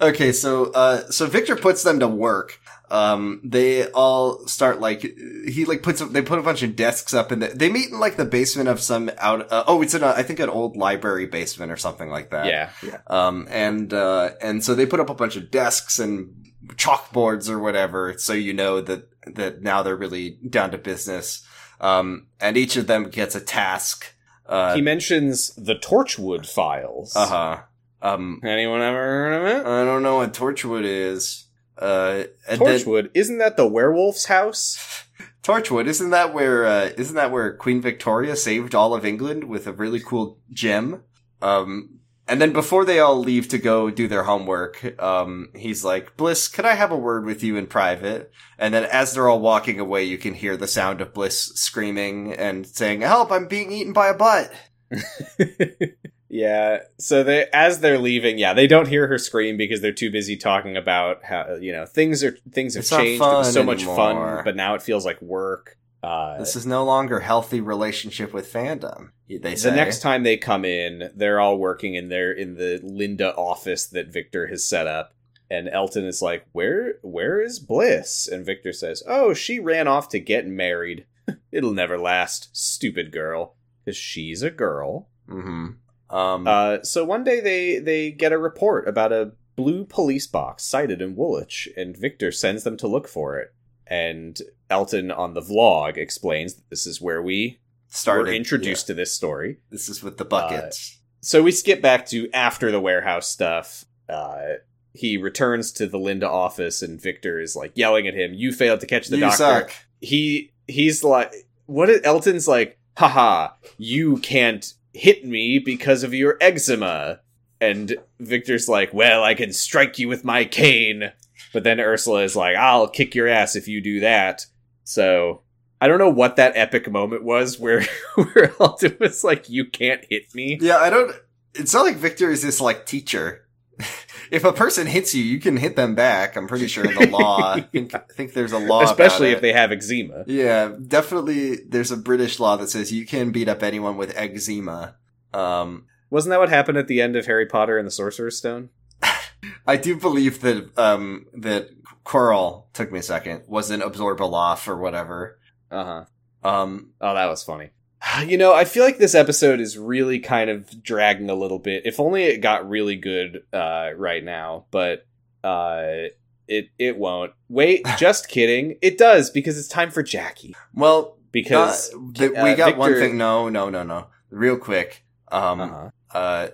Okay, so uh so Victor puts them to work. Um they all start like he like puts they put a bunch of desks up in the they meet in like the basement of some out uh, oh it's in a, I think an old library basement or something like that. Yeah, yeah. Um and uh and so they put up a bunch of desks and chalkboards or whatever so you know that that now they're really down to business. Um and each of them gets a task. Uh he mentions the Torchwood files. uh-huh. Um Anyone ever heard of it? I don't know what Torchwood is. Uh, and then- Torchwood, isn't that the werewolf's house? Torchwood, isn't that where uh, isn't that where Queen Victoria saved all of England with a really cool gem? Um, and then before they all leave to go do their homework, um, he's like, "Bliss, could I have a word with you in private?" And then as they're all walking away, you can hear the sound of Bliss screaming and saying, "Help! I'm being eaten by a butt." yeah. So they, as they're leaving, yeah, they don't hear her scream because they're too busy talking about how you know things are things have It's changed. It was so much anymore. fun, but now it feels like work. Uh, This is no longer healthy relationship with fandom. They say the next time they come in, they're all working in their in the Linda office that Victor has set up. And Elton is like, "Where where is Bliss?" And Victor says, "Oh, she ran off to get married. It'll never last, stupid girl, because she's a girl." hmm Um, Uh, so one day they they get a report about a blue police box sighted in Woolwich, and Victor sends them to look for it. And Elton on the vlog explains that this is where we started were introduced to this story. This is with the buckets. So we skip back to after the warehouse stuff. Uh, he returns to the Linda office, and Victor is like yelling at him, "You failed to catch the you doctor." suck. He he's like, "What?" Is, Elton's like, "Haha, you can't hit me because of your eczema." And Victor's like, "Well, I can strike you with my cane." But then Ursula is like, "I'll kick your ass if you do that." So I don't know what that epic moment was where where Elton was like, "You can't hit me." Yeah, I don't. It's not like Victor is this like teacher. if a person hits you, you can hit them back. I'm pretty sure in the law. I think, I think there's a law, especially if they have eczema. Yeah, definitely. There's a British law that says you can beat up anyone with eczema. Um, Wasn't that what happened at the end of Harry Potter and the Sorcerer's Stone? I do believe that um that Quirrell took me a second was an Absorbaloff or whatever. Uh huh. Um, Oh, that was funny. You know, I feel like this episode is really kind of dragging a little bit. If only it got really good uh, right now, but uh, it it won't. Wait, just kidding. It does because it's time for Jackie. Well, Because uh, we got one thing. No, no, no, no. Real quick. Um, uh-huh. uh,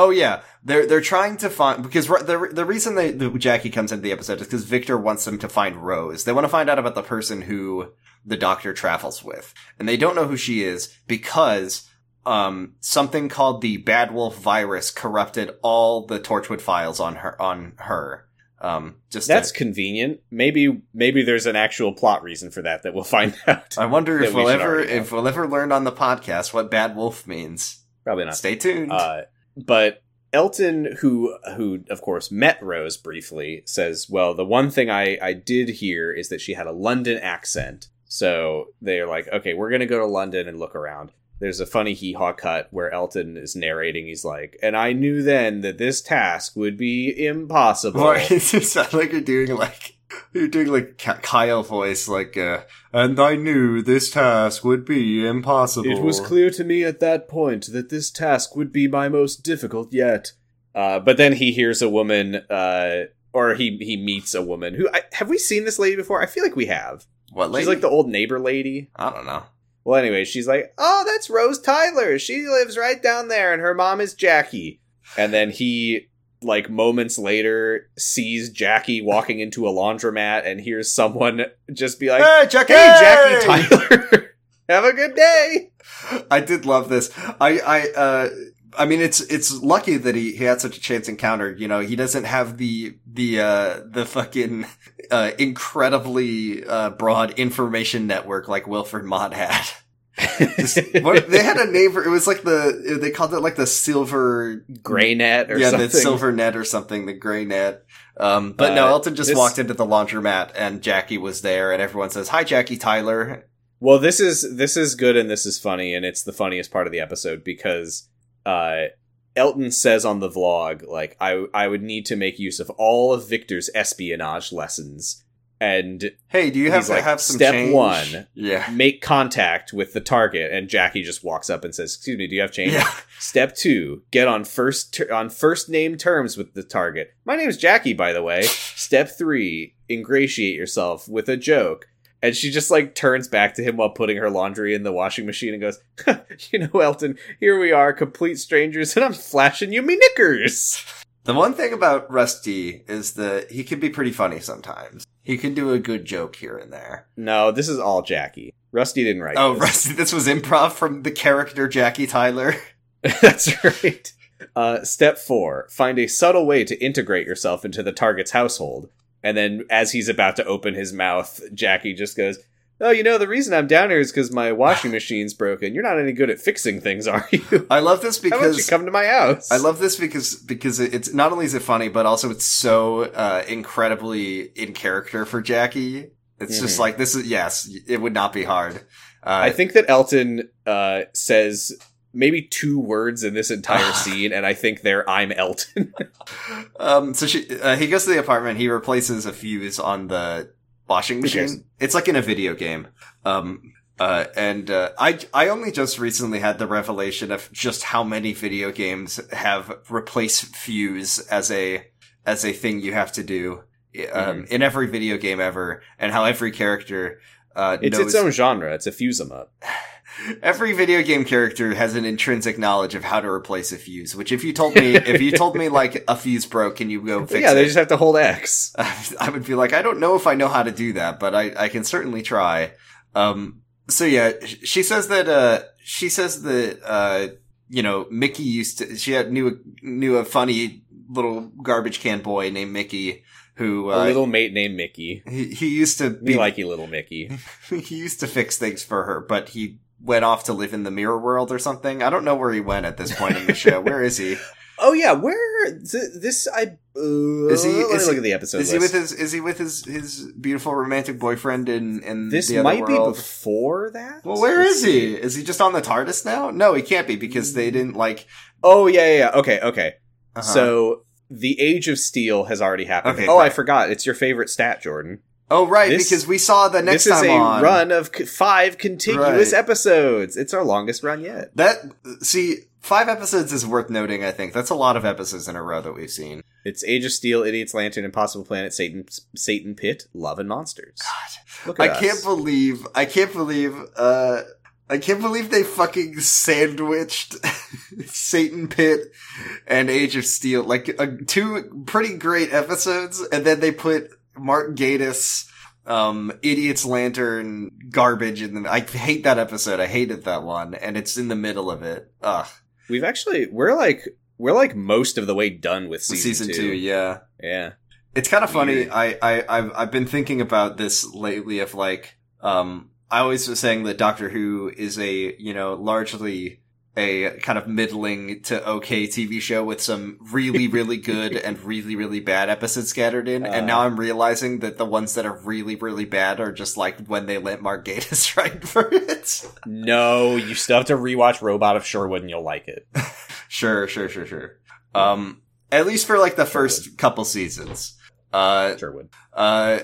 oh yeah, they're they're trying to find because the the reason they the Jackie comes into the episode is because Victor wants them to find Rose. They want to find out about the person who the Doctor travels with, and they don't know who she is because um something called the Bad Wolf virus corrupted all the Torchwood files on her on her. Um, just to- That's convenient. Maybe maybe there's an actual plot reason for that that we'll find out. I wonder if we we'll should ever if we'll ever learn on the podcast what Bad Wolf means. Probably not. Stay tuned. Uh, but Elton, who who of course met Rose briefly, says, "Well, the one thing I I did hear is that she had a London accent." So they're like, "Okay, we're gonna go to London and look around." There's a funny hee haw cut where Elton is narrating. He's like, "And I knew then that this task would be impossible." It sounds like you're doing like you're doing like Kyle voice, like, uh, and I knew this task would be impossible. It was clear to me at that point that this task would be my most difficult yet. Uh, but then he hears a woman, uh, or he he meets a woman who I, have we seen this lady before? I feel like we have. What lady? She's like the old neighbor lady. I don't know. Well, anyway, she's like, "Oh, that's Rose Tyler. She lives right down there, and her mom is Jackie." And then he, like moments later, sees Jackie walking into a laundromat and hears someone just be like, hey, Jackie! "Hey, Jackie Tyler, have a good day." I did love this. I, I, uh, I mean, it's, it's lucky that he, he had such a chance encounter. You know, he doesn't have the, the, uh, the fucking, uh, incredibly, uh, broad information network like Wilfred Mott had. Just- what, they had a name for, it was like the, they called it like the silver, Gray net or yeah, something. the silver net or something, the gray net. Um, but no, Uh, Elton just this- walked into the laundromat and Jackie was there and everyone says, hi, Jackie Tyler. Well, this is this is good and this is funny, and it's the funniest part of the episode because uh, Elton says on the vlog, like, I I would need to make use of all of Victor's espionage lessons and Hey, do you have to like, have some "Step change?" one. Yeah. make contact with the target. And Jackie just walks up and says, "Excuse me, do you have change?" Yeah. Step two: get on first ter- on first name terms with the target. My name is Jackie, by the way. Step three: ingratiate yourself with a joke. And she just like turns back to him while putting her laundry in the washing machine and goes, "You know, Elton, here we are, complete strangers, and I'm flashing you me knickers." The one thing about Rusty is that he can be pretty funny sometimes. He can do a good joke here and there. No, this is all Jackie. Rusty didn't write. Oh, this. Rusty, this was improv from the character Jackie Tyler. That's right. Uh, step four: find a subtle way to integrate yourself into the target's household. And then, as he's about to open his mouth, Jackie just goes, "Oh, you know, the reason I'm down here is because my washing machine's broken. You're not any good at fixing things, are you? I love this How about you because come to my house?" I love this because because it's not only is it funny, but also it's so uh, incredibly in character for Jackie. It's just Mhm. like this is yes, it would not be hard. Uh, I think that Elton uh, says maybe two words in this entire scene, and I think they're "I'm Elton." Um, so she, uh, he goes to the apartment. He replaces a fuse on the washing machine. It's like in a video game. Um, uh, and uh, I I only just recently had the revelation of just how many video games have replace fuse as a as a thing you have to do um, in every video game ever, and how every character uh, it's knows its own genre. It's a fuse 'em up. every video game character has an intrinsic knowledge of how to replace a fuse. Which, if you told me, if you told me like a fuse broke, and you go fix it. yeah, it? they just have to hold X. I would be like, I don't know if I know how to do that, but I, I can certainly try. Um, so yeah, she says that, uh, she says that, uh, you know, Mickey used to, she had, knew, a- knew a funny little garbage can boy named Mickey who, a uh, little mate named Mickey. he, he used to be, like little Mickey. he used to fix things for her, but he went off to live in the mirror world or something. I don't know where he went at this point in the show. Where is he? Oh yeah, where th- this I uh, Is he- Let me is look he- at the episode Is he with his, is he with his, his beautiful romantic boyfriend in, in this the other might world? be before that. Well, where Let's is see. he? Is he just on the TARDIS now? No, he can't be because they didn't like. Oh yeah, yeah. yeah. Okay, okay. uh-huh. So the Age of Steel has already happened. Okay, oh, I forgot. It's your favorite stat, Jordan. Oh, right, This- because we saw the next this is time a on. run of c- five contiguous Right. episodes. It's our longest run yet. That see, five episodes is worth noting. I think that's a lot of episodes in a row that we've seen. It's Age of Steel, Idiot's Lantern, Impossible Planet, Satan, Satan Pit, Love and Monsters. Look I us. can't believe. I can't believe. Uh, I can't believe they fucking sandwiched Satan Pit and Age of Steel like uh, two pretty great episodes, and then they put Mark Gatiss. Um, Idiot's Lantern garbage in the. I hate that episode. I hated that one, and it's in the middle of it. Ugh. We've actually we're like we're like most of the way done with season, Season, two, yeah. Yeah. It's kind of funny. Weird. I, I, I've, I've been thinking about this lately of like, um, I always was saying that Doctor Who is a, you know, largely a kind of middling to okay TV show with some really, really good and really, really bad episodes scattered in. Uh. and now I'm realizing that the ones that are really, really bad are just like when they let Mark Gatiss write for it. No, you still have to rewatch Robot of Sherwood and you'll like it. sure, sure, sure, sure. Um, at least for like the first couple seasons. Uh, Sherwood. uh,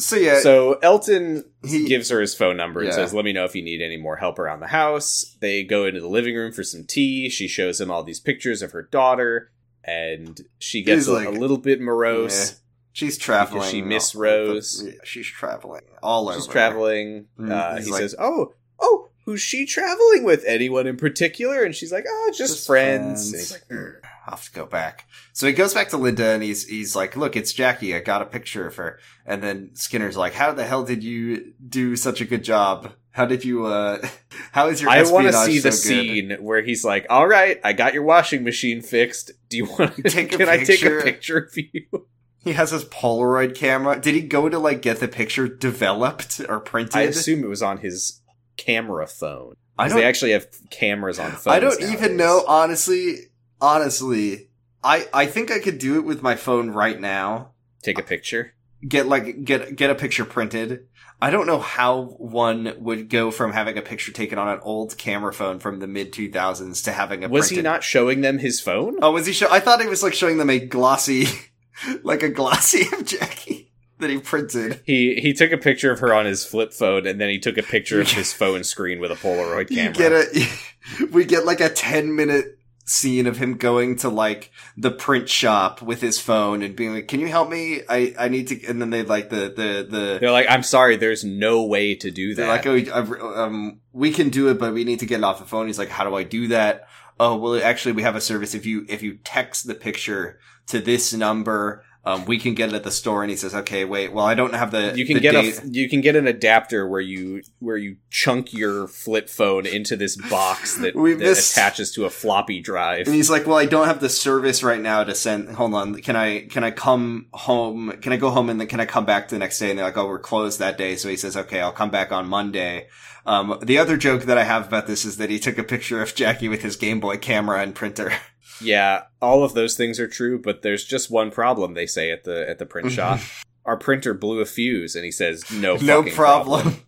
so yeah, So Elton he gives her his phone number and Yeah. says, "Let me know if you need any more help around the house." They go into the living room for some tea. She shows him all these pictures of her daughter, and she gets a, like- a little bit morose. She's traveling. she miss Rose. Yeah, she's traveling all over. She's traveling. Mm, Uh, he like- says, "Oh, oh, who's she traveling with? Anyone in particular?" And she's like, "Oh, just, Just friends." friends. And he's like. I'll have to go back. So he goes back to Linda and he's he's like, "Look, it's Jackie. I got a picture of her." And then Skinner's like, "How the hell did you do such a good job? How did you? uh How is your? I want to see the good?" scene where he's like, "All right, I got your washing machine fixed. Do you want to Take a Can I take a picture?" of you?" He has his Polaroid camera. Did he go to like get the picture developed or printed? I assume it was on his camera phone. I don't they actually have cameras on phones. I don't nowadays. even know, honestly. Honestly, I I think I could do it with my phone right now. Take a picture. Get like get get a picture printed. I don't know how one would go from having a picture taken on an old camera phone from the mid two thousands to having a. Was he not showing them his phone? Oh, was he? Show- I thought he was like showing them a glossy, like a glossy of Jackie that he printed. He he took a picture of her on his flip phone, and then he took a picture of his phone screen with a Polaroid camera. You get a, we get like a 10 minute scene of him going to like the print shop with his phone and being like, can you help me? I, I need to, and then they like the, the, the, They're like, "I'm sorry, there's no way to do they're that." like, oh, um, we can do it, but we need to get it off the phone. He's like, how do I do that? Oh, well, actually, we have a service. If you, if you text the picture to this number, um, we can get it at the store. And he says, okay, wait, well, I don't have the, you can the get date- a you can get an adapter where you where you chunk your flip phone into this box that, that missed- attaches to a floppy drive. And he's like, "Well, I don't have the service right now to send. Hold on, can I can I come home? Can I go home and then can I come back the next day?" And they're like, "Oh, we're closed that day." So he says, "Okay, I'll come back on Monday." Um, the other joke that I have about this is that he took a picture of Jackie with his Game Boy camera and printer. Yeah, all of those things are true, but there's just one problem. They say at the at the print shop, our printer blew a fuse, and he says, "No, no fucking problem.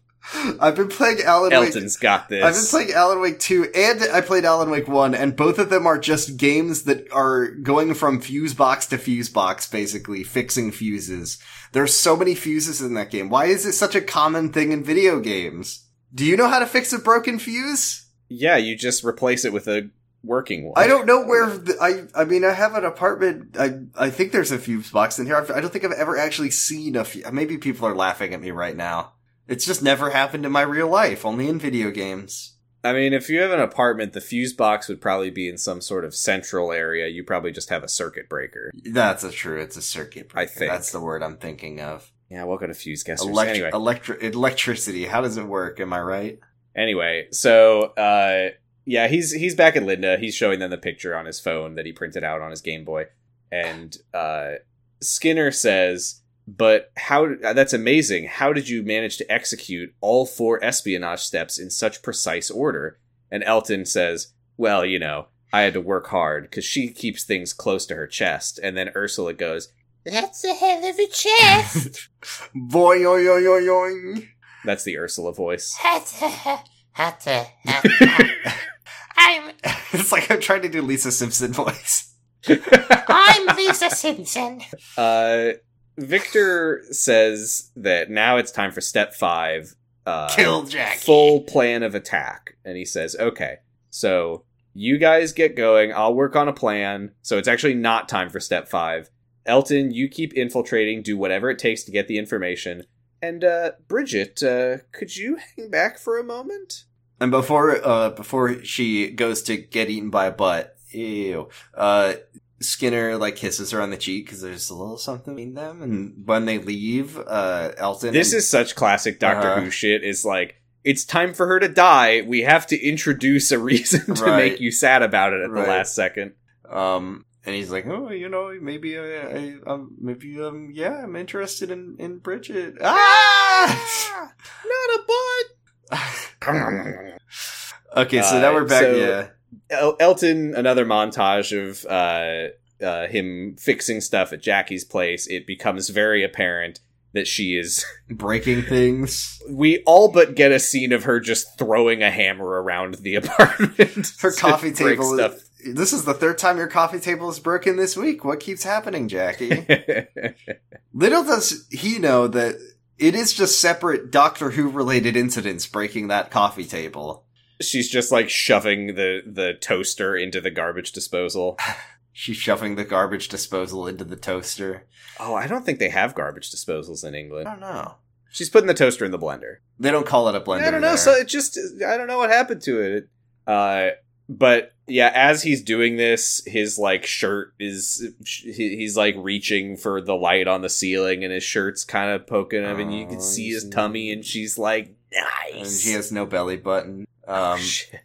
I've been playing Alan Wake. Elton's got this." I've been playing Alan Wake 2 and I played Alan Wake 1 and both of them are just games that are going from fuse box to fuse box basically, fixing fuses. There's so many fuses in that game. Why is it such a common thing in video games? Do you know how to fix a broken fuse? yeah, you just replace it with a working one. I don't know where the, I I mean I have an apartment I I think there's a fuse box in here. I've, I don't think I've ever actually seen a fuse. Maybe people are laughing at me right now. It's just never happened in my real life, only in video games. I mean, if you have an apartment, the fuse box would probably be in some sort of central area. You probably just have a circuit breaker. That's a true. It's a circuit breaker. I think. that's the word I'm thinking of. Yeah, welcome to Fuse Guessers. Elect- anyway, electri- electricity. How does it work? Am I right? anyway, so uh, yeah, he's he's back at Linda. He's showing them the picture on his phone that he printed out on his Game Boy, and uh, Skinner says, "But how? That's amazing. How did you manage to execute all four espionage steps in such precise order?" And Elton says, "Well, you know." I had to work hard because she keeps things close to her chest. And then Ursula goes, That's a hell of a chest. Boy, yo, yo, yo, yo. That's the Ursula voice. Hatta, hatta, hatta. I'm It's like I'm trying to do Lisa Simpson voice. I'm Lisa Simpson. uh, Victor says that now it's time for step five. Uh, Kill Jackie. full plan of attack. And he says, okay, so you guys get going. I'll work on a plan. So it's actually not time for step five. Elton, you keep infiltrating, do whatever it takes to get the information. And uh, Bridget, uh, could you hang back for a moment? And before uh before she goes to get eaten by a butt, ew. Uh Skinner like kisses her on the cheek because there's a little something in them. And when they leave, uh Elton This and- is such classic Doctor Uh-huh. Who shit. Is like it's time for her to die. We have to introduce a reason to Right. make you sad about it at Right. the last second. um and he's like, oh, you know, maybe I, I um, maybe um, yeah, I'm interested in in Bridget. Ah, Not a butt. Okay, so Uh, now we're back. so- yeah, El- Elton, another montage of uh, uh, him fixing stuff at Jackie's place. It becomes very apparent that she is. breaking things. We all but get a scene of her just throwing a hammer around the apartment. Her coffee table. stuff. This is the third time your coffee table is broken this week. What keeps happening, Jackie? Little does he know that it is just separate Doctor Who related incidents breaking that coffee table. She's just like shoving the the toaster into the garbage disposal. She's shoving the garbage disposal into the toaster. Oh, I don't think they have garbage disposals in England. I don't know. She's putting the toaster in the blender. They don't call it a blender. I don't know. there. So it just I don't know what happened to it. Uh, but yeah, as he's doing this, his like shirt is he's like reaching for the light on the ceiling, and his shirt's kind of poking him, and you can Oh, see his tummy, and she's like, nice and she has no belly button. Oh, Um, shit.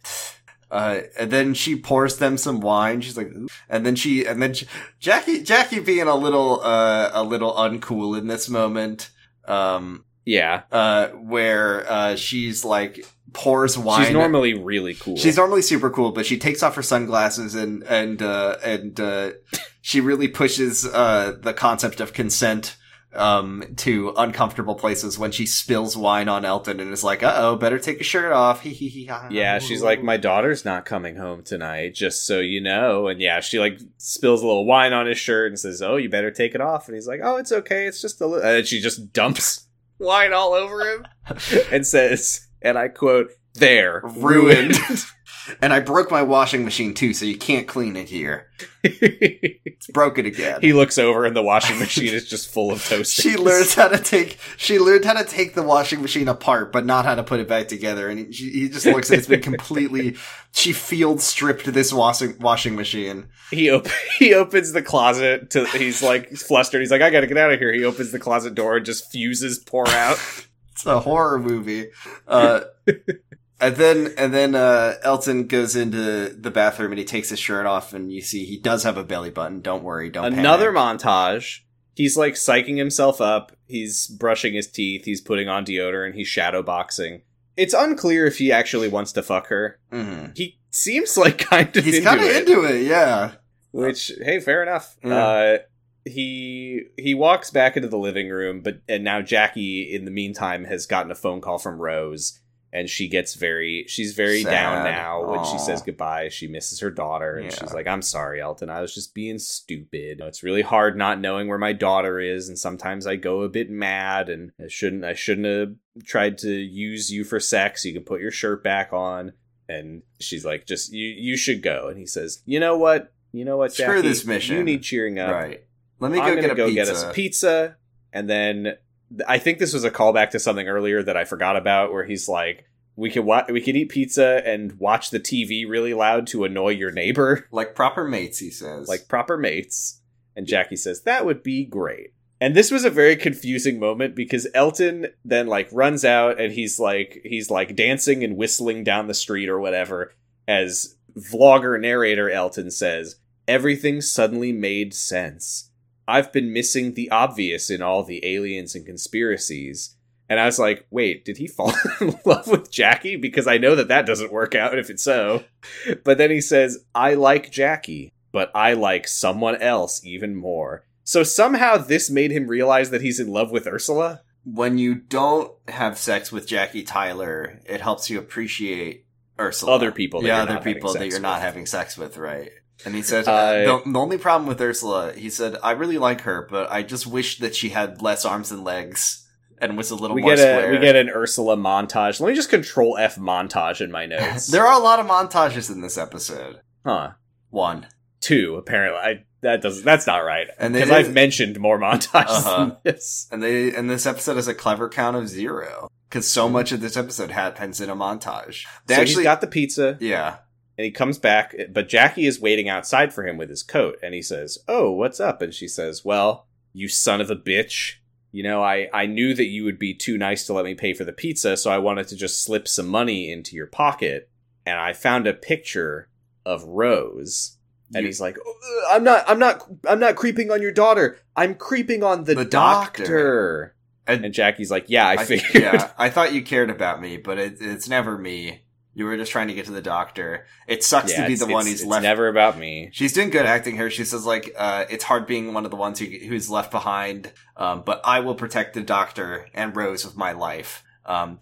uh, and then she pours them some wine. She's like, "Ooh." and then she, and then she, Jackie, Jackie being a little, uh, a little uncool in this moment. Um, Yeah, uh, where uh, she's like pours wine. she's normally really cool. She's normally super cool, but she takes off her sunglasses and and uh, and uh, she really pushes uh, the concept of consent um, to uncomfortable places when she spills wine on Elton and is like, "Uh oh, better take your shirt off." Yeah, she's like, my daughter's not coming home tonight, just so you know. And yeah, she like spills a little wine on his shirt and says, "Oh, you better take it off." And he's like, "Oh, it's okay. It's just a little." And she just dumps wine all over him and says, and I quote, "There, ruined. and I broke my washing machine too, so you can't clean it here. It's broken again. he looks over and the washing machine is just full of toasters. she learns how to take she learned how to take the washing machine apart but not how to put it back together and he, he just looks at it's been completely she field stripped this washing washing machine he op- he opens the closet to he's like flustered. He's like, I gotta get out of here. He opens the closet door and just fuses pour out. it's a horror movie uh and then and then uh elton goes into the bathroom and he takes his shirt off and you see he does have a belly button don't worry don't Another panic. montage. He's like psyching himself up. He's brushing his teeth. He's putting on deodorant. He's shadow boxing. It's unclear if he actually wants to fuck her. Mhm. He seems like kind of he's into kind of it, into it yeah which hey, fair enough. Yeah. Uh, he he walks back into the living room, but and now Jackie, in the meantime, has gotten a phone call from Rose, and she gets very she's very Sad. down now when she says goodbye. She misses her daughter, and Yeah. she's like, "I'm sorry, Elton. I was just being stupid. It's really hard not knowing where my daughter is, and sometimes I go a bit mad, and I shouldn't I shouldn't have tried to use you for sex. You can put your shirt back on." And she's like, "Just you you should go." And he says, "You know what." You know what, Screw this mission. You need cheering up. right let me go get a go pizza get us a pizza, and then th- I think this was a callback to something earlier that I forgot about, where he's like, "We could wa- we could eat pizza and watch the TV really loud to annoy your neighbor, like proper mates he says like proper mates." And Jackie says that would be great. And this was a very confusing moment because Elton then like runs out and he's like he's like dancing and whistling down the street or whatever as vlogger narrator Elton says, everything suddenly made sense. I've been missing the obvious in all the aliens and conspiracies. And I was like, wait, did he fall in love with Jackie? Because I know that that doesn't work out if it's so. But then he says, I like Jackie, but I like someone else even more. So somehow this made him realize that he's in love with Ursula? when you don't have sex with Jackie Tyler, it helps you appreciate Ursula. Other people that yeah, you're other not having people that you're not having sex with, right? And he said, the, the only problem with Ursula, he said, I really like her, but I just wish that she had less arms and legs and was a little we more get a square. we get an Ursula montage. Let me just control F montage in my notes. there are a lot of montages in this episode. huh. One. Two apparently. I that doesn't that's not right. And Because I've mentioned more montages Uh-huh. this. And they and this episode has a clever count of zero. Because so Mhm. much of this episode happens in a montage. They so actually he's got the pizza. Yeah. And he comes back, but Jackie is waiting outside for him with his coat, and he says, "Oh, what's up?" And she says, "Well, you son of a bitch, you know, I I knew that you would be too nice to let me pay for the pizza, so I wanted to just slip some money into your pocket, and I found a picture of Rose." And You- he's like, "Oh, "I'm not, I'm not, I'm not creeping on your daughter. I'm creeping on the, The doctor." doctor." And- And Jackie's like, "Yeah, I I- figured." yeah, I thought you cared about me, but it, it's never me. You were just trying to get to the doctor. It sucks Yeah, to be the one who's it's left. never about me. She's doing good acting here. She says like, uh, it's hard being one of the ones who, who's left behind. Um, but I will protect the doctor and Rose with my life. Um,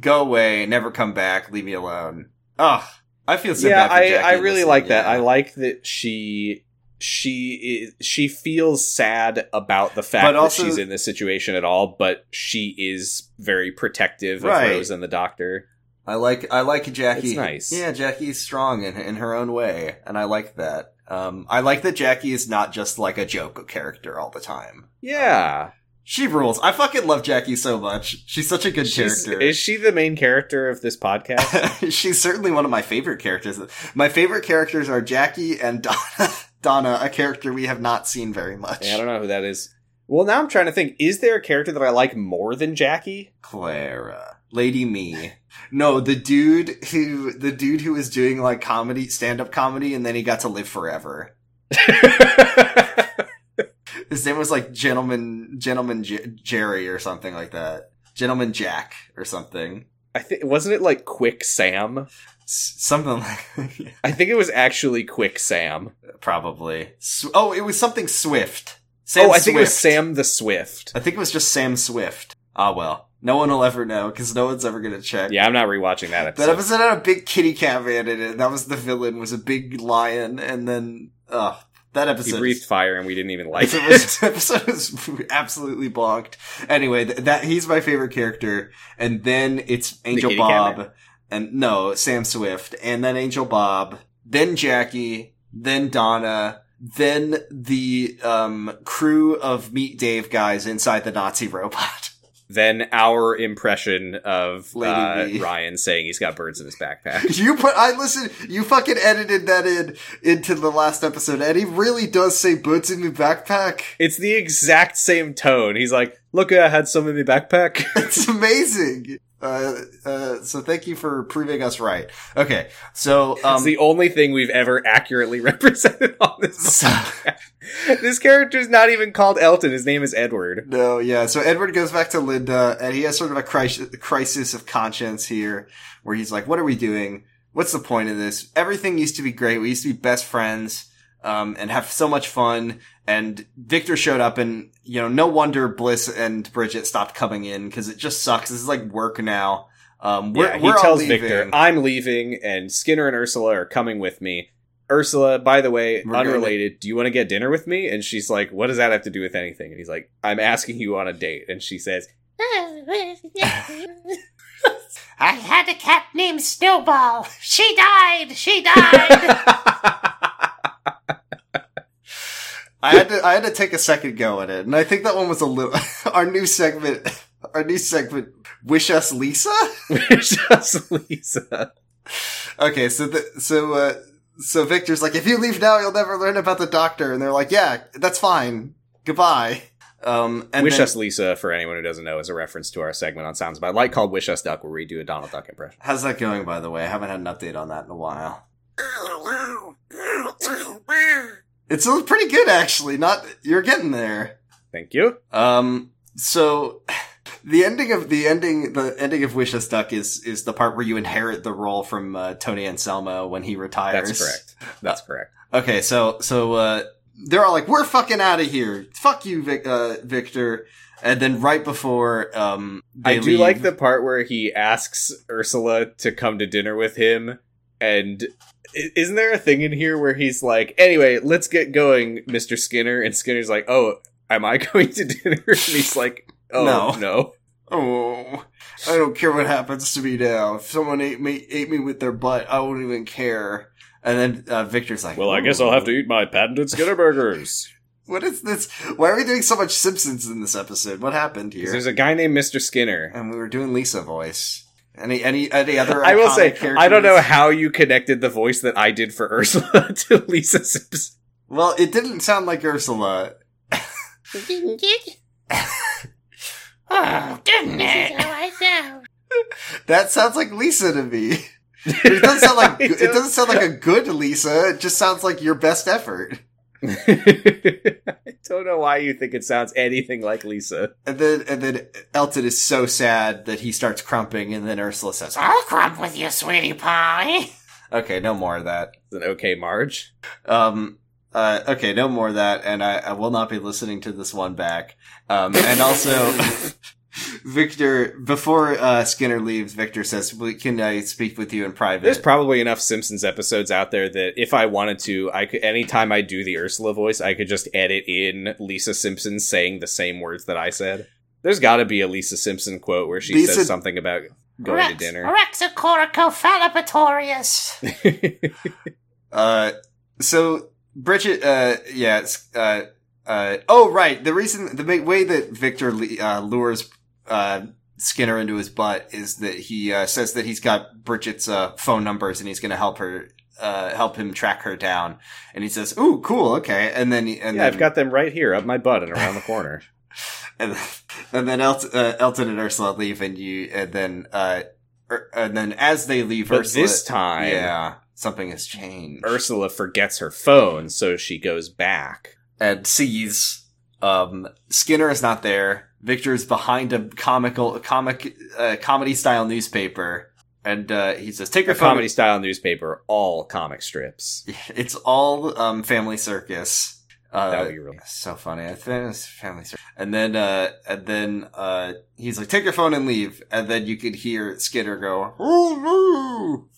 go away, never come back, leave me alone. Ugh. I feel so yeah, bad for I, I really like scene, that. I like that she she is, she feels sad about the fact But that she's in this situation at all, but she is very protective of Right. Rose and the doctor. I like I like Jackie. It's nice. Yeah, Jackie's strong in in her own way, and I like that. Um, I like that Jackie is not just like a joke character all the time. Yeah, She rules. I fucking love Jackie so much. She's such a good She's- character. is she the main character of this podcast? She's certainly one of my favorite characters. My favorite characters are Jackie and Donna. Donna, a character we have not seen very much. Yeah, I don't know who that is. Well, now I'm trying to think. Is there a character that I like more than Jackie? Clara, Lady Me. No, the dude who the dude who was doing like comedy, stand up comedy, and then he got to live forever. His name was like Gentleman Gentleman J- Jerry or something like that. Gentleman Jack or something. I think wasn't it like Quick Sam? S- something like I think it was actually Quick Sam. probably. Sw- oh, it was something Swift. Sam oh, I think it was Sam the Swift. I think it was just Sam Swift. Ah, well. No one will ever know because no one's ever gonna check. Yeah, I'm not rewatching that episode. That episode had a big kitty cat man in it. That was the villain. Was a big lion, and then uh that he episode. breathed fire, and we didn't even like it it. was, episode was absolutely bonked. Anyway, th- that he's my favorite character, and then it's Angel man? Bob, and no Sam Swift, and then Angel Bob, then Jackie, then Donna, then the um crew of Meet Dave guys inside the Nazi robot. Then our impression of uh, Ryan saying he's got birds in his backpack. You put I listen. You fucking edited that in into the last episode, and he really does say birds in my backpack." it's the exact same tone. He's like, "Look, I had some in my backpack." It's amazing. Uh, uh, so thank you for proving us right. Okay, so um, it's the only thing we've ever accurately represented on this. so- this character's not even called Elton. His name is Edward. no, yeah. So Edward goes back to Linda, and he has sort of a crisis, crisis of conscience here, where he's like, "What are we doing? What's the point of this? Everything used to be great. We used to be best friends." Um, and have so much fun. And Victor showed up and, you know, no wonder Bliss and Bridget stopped coming in because it just sucks. This is like work now. Um, we're, yeah, he we're tells leaving. Victor, "I'm leaving, and Skinner and Ursula are coming with me." Ursula, by the way, We're going to- unrelated. Do you want to get dinner with me? And she's like, "What does that have to do with anything?" And he's like, "I'm asking you on a date." And she says, I had a cat named Snowball. She died. She died. I had to I had to take a second go at it, and I think that one was a little our new segment. Our new segment, wish us Lisa. Wish Us Lisa." Okay, so the, so uh, so Victor's like, if you leave now, you'll never learn about the doctor, and they're like, yeah, that's fine. Goodbye. Um, and Wish then- Us Lisa, for anyone who doesn't know, is a reference to our segment on Sounds About Light called Wish Us Duck, where we do a Donald Duck impression. How's that going, by the way? I haven't had an update on that in a while. It's pretty good, actually. Not you're getting there. Thank you. Um, so the ending of the ending, the ending of Wish Us Duck is is the part where you inherit the role from uh, Tony Anselmo when he retires. That's correct. That's correct. Okay, so so uh, they're all like, "We're fucking out of here! Fuck you, Vic- uh, Victor!" And then right before um, I do leave- like the part where he asks Ursula to come to dinner with him, and isn't there a thing in here where he's like, "Anyway, let's get going, Mister Skinner," and Skinner's like, "Oh, am I going to dinner?" And he's like, "Oh No. no." Oh, I don't care what happens to me now. If someone ate me, ate me with their butt, I wouldn't even care. And then uh, Victor's like, Well, I guess I'll have to eat my patented Skinner burgers. What is this? Why are we doing so much Simpsons in this episode? What happened here? There's a guy named Mister Skinner. and we were doing Lisa voice. Any any any other? I will say, characters? I don't know how you connected the voice that I did for Ursula to Lisa Simpson. Well, it didn't sound like Ursula. Didn't it? Oh, didn't? How I sound. That sounds like Lisa to me. It doesn't sound like I it doesn't sound like a good Lisa. It just sounds like your best effort. I don't know why you think it sounds anything like Lisa. And then and then Elton is so sad that he starts crumping, and then Ursula says, I'll crump with you, sweetie pie. "Okay, no more of that." It's an okay Marge. Um. Uh, okay, no more of that, and I, I will not be listening to this one back. Um, and also, Victor, before uh, Skinner leaves, Victor says, "Can I speak with you in private?" There's probably enough Simpsons episodes out there that if I wanted to, I could anytime I do the Ursula voice, I could just edit in Lisa Simpson saying the same words that I said. There's got to be a Lisa Simpson quote where she Lisa- says something about going to Rex, dinner. Raxacoricofallapatorius. Uh, so Bridget, uh, yeah, it's, uh, uh, oh right, the reason, the way that Victor uh, lures uh, Skinner into his butt is that he uh, says that he's got Bridget's uh, phone numbers and he's going to help her. Uh, help him track her down, and he says, "Ooh, cool, okay." And then, he- and yeah, then, I've got them right here up my butt and around the corner. and, and then Elton, uh, Elton and Ursula leave, and you, and then, uh, er, and then as they leave, But Ursula, this time, yeah, something has changed. Ursula forgets her phone, so she goes back. and sees um, Skinner is not there. Victor is behind a comical comic uh, comedy style newspaper, and uh, he says, "Take A your phone." comedy style newspaper, all comic strips. It's all um, Family Circus. Uh, That would be really so funny. I think it's Family Circus. And then, uh, and then uh, he's like, "Take your phone and leave." And then you could hear Skinner go, "Ooh, ooh."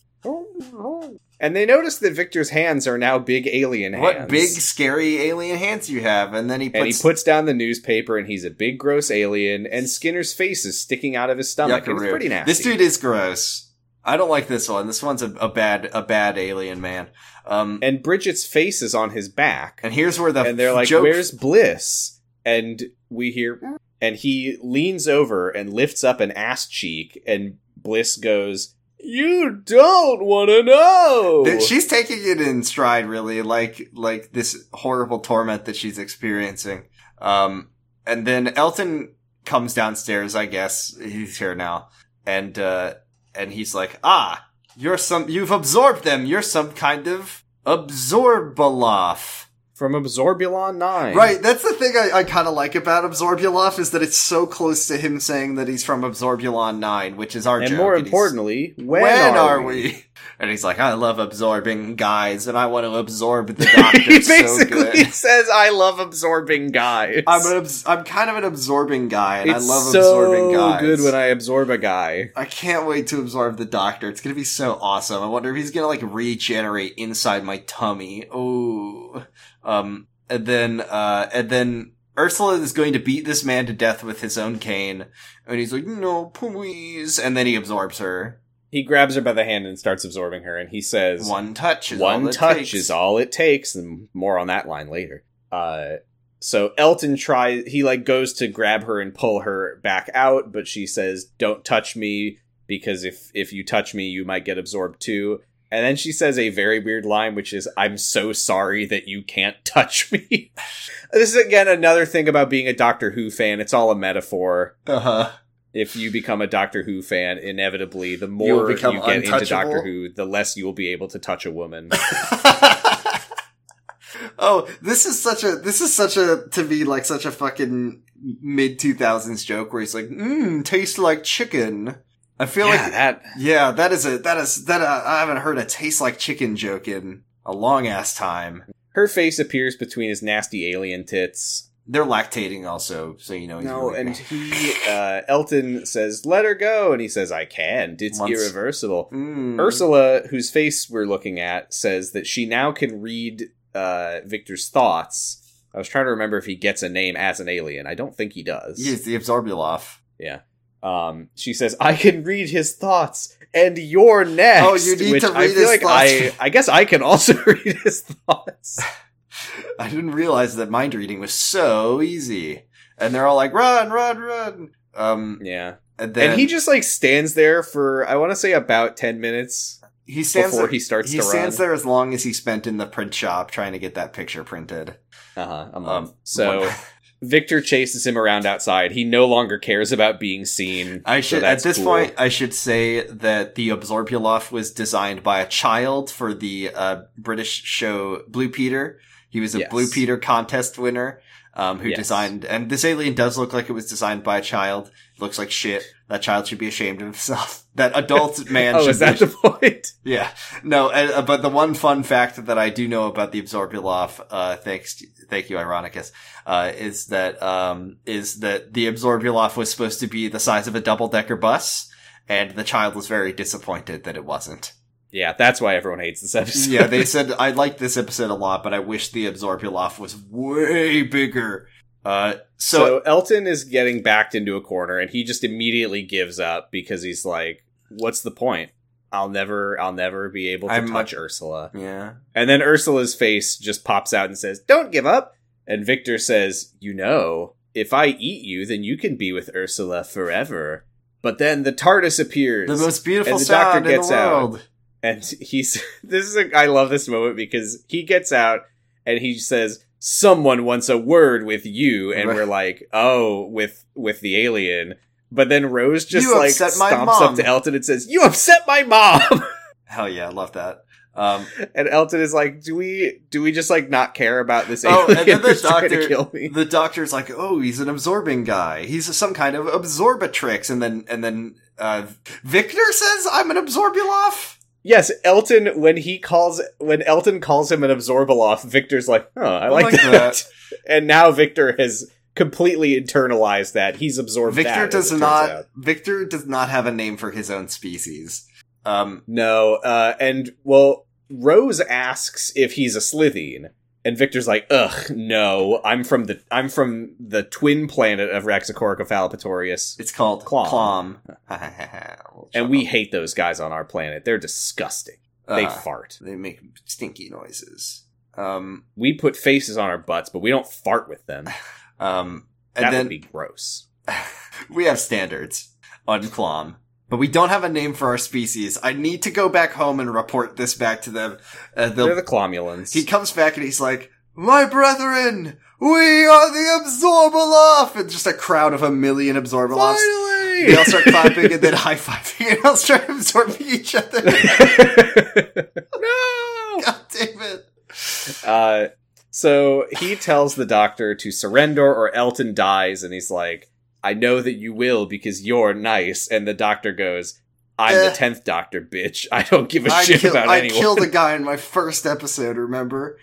And they notice that Victor's hands are now big alien hands. "What big scary alien hands you have!" And then he and he puts puts down the newspaper, and he's a big, gross alien. And Skinner's face is sticking out of his stomach. and It's pretty nasty. This dude is gross. I don't like this one. This one's a, a bad a bad alien man. Um, and Bridget's face is on his back, and here's where the and they're like, joke, "Where's Bliss?" And we hear, and he leans over and lifts up an ass cheek, and Bliss goes, "You don't want to know." She's taking it in stride, really, like like this horrible torment that she's experiencing. Um, and then Elton comes downstairs. I guess he's here now, and uh, and he's like, "Ah, you're some. You've absorbed them. You're some kind of absorbaloff." From Absorbulon Nine, Right, that's the thing I, I kind of like about Absorbaloff is that it's so close to him saying that he's from Absorbulon 9, which is our And joke. more importantly, when, when, are, are, we? we? And he's like, I love absorbing guys, and I want to absorb the doctor he so basically good. says, "I love absorbing guys." I'm an abs- I'm kind of an absorbing guy, and it's I love so absorbing guys. good when I absorb a guy. I can't wait to absorb the doctor. It's gonna be so awesome. I wonder if he's gonna like regenerate inside my tummy. Oh, um, and then, uh, and then Ursula is going to beat this man to death with his own cane, and he's like, "No, please!" And then he absorbs her. He grabs her by the hand and starts absorbing her, and he says, One touch. Is one all it touch takes. is all it takes and more on that line later uh so elton tries he like goes to grab her and pull her back out but she says don't touch me because if if you touch me you might get absorbed too and then she says a very weird line which is i'm so sorry that you can't touch me this is again another thing about being a doctor who fan it's all a metaphor Uh huh. If you become a Doctor Who fan, inevitably, the more you, become get into. Doctor Who, the less you will be able to touch a woman. oh, this is such a this is such a to me like such a fucking mid two thousands joke where he's like, mmm, tastes like chicken. I feel yeah, like that yeah, that is a that is that uh, I haven't heard a taste like chicken joke in a long ass time. her face appears between his nasty alien tits. They're lactating also, so you know he's No, really and he uh, Elton says, "Let her go," and he says, "I can't. It's Once- irreversible." Mm. Ursula, whose face we're looking at, says that she now can read uh, Victor's thoughts. I was trying to remember if he gets a name as an alien. I don't think he does. He's the Absorbaloff. Yeah. Um, she says, "I can read his thoughts, and you're next." Oh, you need to I read feel his like thoughts. I, I guess I can also read his thoughts. I didn't realize that mind reading was so easy. And they're all like, run, run, run. Um, Yeah, and then and he just like stands there for I want to say about ten minutes he stands before there, he starts he to stands run. there as long as he spent in the print shop trying to get that picture printed. Uh-huh, a Um, so one- Victor chases him around outside. He no longer cares about being seen. I so should at this cool. point I should say that the Absorbaloff was designed by a child for the uh, British show Blue Peter. He was a Yes. Blue Peter contest winner. Um, who Yes. designed and this alien does look like it was designed by a child. looks like shit. That child should be ashamed of himself. That adult man Oh, should is that be the point? Yeah, no, uh, but the one fun fact that I do know about the Absorbaloff, uh, thanks, to, thank you, Ironicus, uh, is that, um, is that the Absorbaloff was supposed to be the size of a double decker bus, and the child was very disappointed that it wasn't. Yeah, that's why everyone hates this episode. yeah, they said, I like this episode a lot, but I wish the Absorbaloff was way bigger. Uh, so, so, Elton is getting backed into a corner, and he just immediately gives up because he's like, "What's the point? I'll never, I'll never be able to I'm- touch Ursula." yeah. And then Ursula's face just pops out and says, "Don't give up." And Victor says, "You know, if I eat you, then you can be with Ursula forever." But then the TARDIS appears. The most beautiful and the doctor gets the out. And he's this is a I love this moment because he gets out and he says someone wants a word with you and Right. we're like oh with with the alien but then Rose just You like stomps mom. up to Elton and says you upset my mom Hell yeah, I love that. Um, and Elton is like do we do we just like not care about this Oh, and then the who's trying to doctor- kill me the doctor's like, "Oh, he's an absorbing guy. He's some kind of absorbatrix." And then, and then, uh, Victor says, "I'm an Absorbaloff." Yes Elton when he calls when Elton calls him an Absorbaloff Victor's like oh I, like, like that. that. and now Victor has completely internalized that he's absorbed Victor that, does not. Victor does not have a name for his own species. Um, No, uh, and well, Rose asks if he's a Slitheen, and Victor's like, "Ugh, no, I'm from the I'm from the twin planet of Raxacoricofallapatorius, it's called Clom. Clom, and we hate those guys on our planet. They're disgusting. They Uh, fart. they make stinky noises. Um, We put faces on our butts, but we don't fart with them. um, and That then would be gross. we have standards on Clom, but we don't have a name for our species. I need to go back home and report this back to them. Uh, They're the Clomulans. he comes back and he's like, "My brethren, we are the Absorbaloff!" And just a crowd of a million Absorbaloffs. Finally! They all start clapping and then high fiving and all start absorbing each other. no! God damn it! Uh, so he tells the doctor to surrender or Elton dies, and he's like, I know that you will because you're nice. And the doctor goes, I'm Eh. the tenth doctor, bitch. I don't give a I, shit kill- about I anyone. I killed a guy in my first episode. Remember?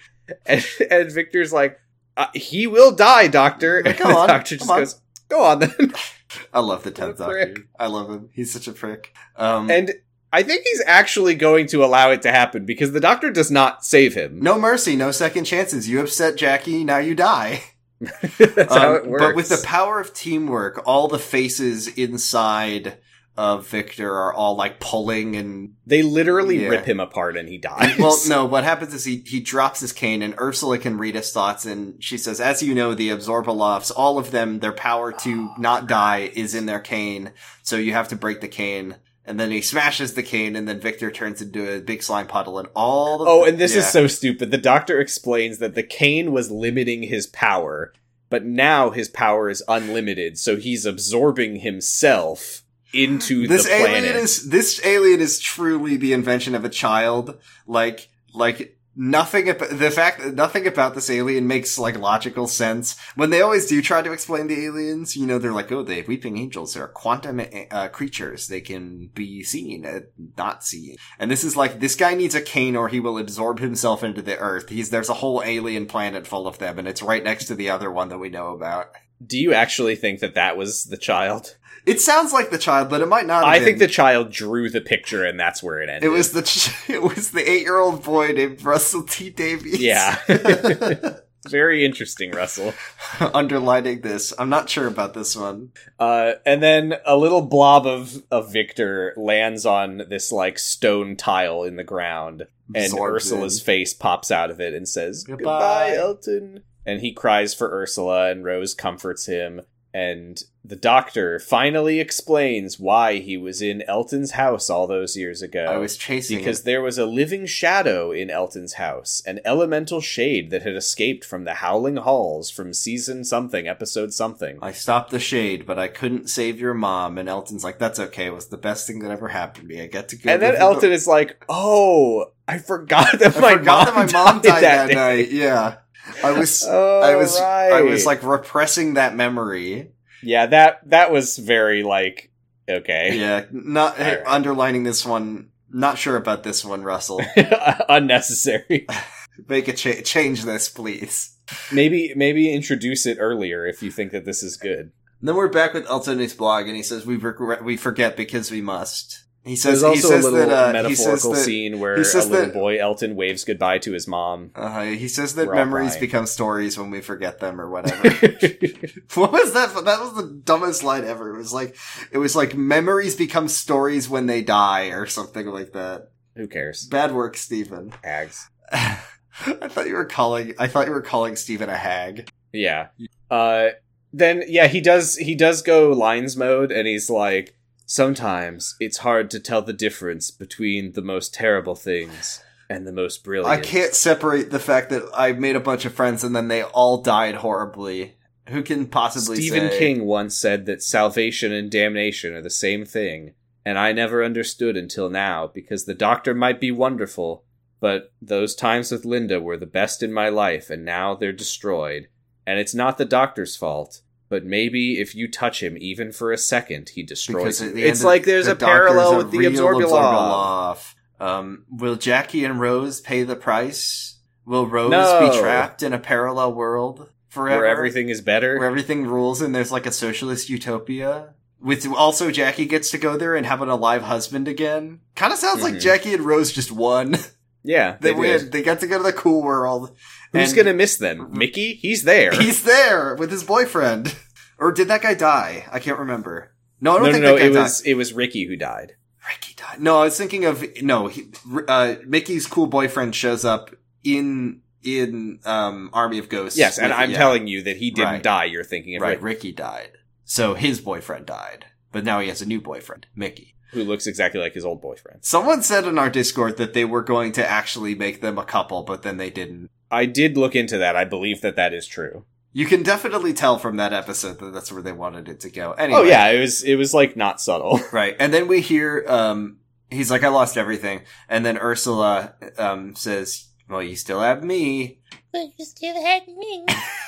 and, and Victor's like, uh, he will die, doctor. And come the on, doctor just on. goes, go on then. I love the tenth Doctor. prick. I love him. He's such a prick. Um, and I think he's actually going to allow it to happen because the doctor does not save him. no mercy, no second chances. You upset Jackie, now you die. That's how Um, it works. But with the power of teamwork, all the faces inside of Victor are all like pulling and they literally Yeah. rip him apart and he dies. well, no. What happens is he he drops his cane, and Ursula can read his thoughts, and she says, "As you know, the Absorbaloffs, all of them, their power to not die is in their cane. So you have to break the cane." And then he smashes the cane, and then Victor turns into a big slime puddle, and all. The, Oh, and this is so stupid. The doctor explains that the cane was limiting his power, but now his power is unlimited, so he's absorbing himself into this the planet. alien is this alien is truly the invention of a child like like nothing about the fact that nothing about this alien makes like logical sense. When they always do try to explain the aliens, you know, they're like, oh, the weeping angels they're quantum uh, creatures. They can be seen, uh, not seen. And this is like, this guy needs a cane or he will absorb himself into the earth. He's, there's a whole alien planet full of them and it's right next to the other one that we know about. Do you actually think that that was the child? It sounds like the child, but it might not. I think the child drew the picture, and that's where it ended. It was the ch- it was the eight year old boy named Russell T Davies. Yeah. Very interesting, Russell. Underlining this, I'm not sure about this one. Uh, and then a little blob of of Victor lands on this like stone tile in the ground, and Ursula's in. face pops out of it and says, Goodbye. "Goodbye, Elton." And he cries for Ursula, and Rose comforts him. And the doctor finally explains why he was in Elton's house all those years ago. I was chasing because it. there was a living shadow in Elton's house, an elemental shade that had escaped from the Howling Halls from season something, episode something. I stopped the shade, but I couldn't save your mom. And Elton's like, "That's okay. It was the best thing that ever happened to me. I get to go." and then Elton the- is like, "Oh, I forgot that I my forgot mom that my mom died that, day." night. Yeah, I was. Oh, I was. I was like repressing that memory. yeah, that that was very like okay, Yeah, not right. underlining this one. Not sure about this one, Russell. unnecessary. Make a cha- change this, please. maybe maybe introduce it earlier if you think that this is good. And then we're back with Elton in his blog, and he says we regret, we forget because we must. He says There's he also says a little that uh, metaphorical that, scene where a little that- boy Elton waves goodbye to his mom. Uh, he says that We're memories become stories when we forget them, or whatever. what was that? That was the dumbest line ever. It was like, it was like memories become stories when they die, or something like that. Who cares? Bad work, Steven. Hags. I thought you were calling. I thought you were calling Steven a hag. Yeah. Uh then yeah, he does he does go lines mode and he's like sometimes it's hard to tell the difference between the most terrible things and the most brilliant. I can't separate the fact that I made a bunch of friends and then they all died horribly. Who can possibly Stephen say? King once said that salvation and damnation are the same thing, and I never understood until now because the doctor might be wonderful, but those times with Linda were the best in my life and now they're destroyed. And it's not the doctor's fault, but maybe if you touch him even for a second, he destroys Because at you. the end It's like there's the a parallel with the real Absorbulon. Absorbulon. Um, will Jackie and Rose pay the price? Will Rose No. be trapped in a parallel world forever? Where everything is better. where everything rules and there's like a socialist utopia? With also Jackie gets to go there and have an alive husband again. Kind of sounds like Mhm. Jackie and Rose just won. yeah, they they win. They get to go to the cool world. Who's gonna miss them? Mickey? He's there. He's there with his boyfriend. Or did that guy die? I can't remember. No, I don't no, no, think no. that guy It died. was it was Ricky who died. Ricky died. No, I was thinking of no. He, uh, Mickey's cool boyfriend shows up in in um Army of Ghosts. Yes, and with- I'm yeah. telling you that he didn't Right. die. You're thinking of right. Ricky, Ricky died, so his boyfriend died, but now he has a new boyfriend, Mickey. Who looks exactly like his old boyfriend. Someone said in our Discord that they were going to actually make them a couple, but then they didn't. I did look into that. I believe that that is true. You can definitely tell from that episode that that's where they wanted it to go. Anyway, Oh yeah, it was it was like not subtle. Right. And then we hear um he's like I lost everything. And then Ursula um says, "Well, you still have me." But you still had me.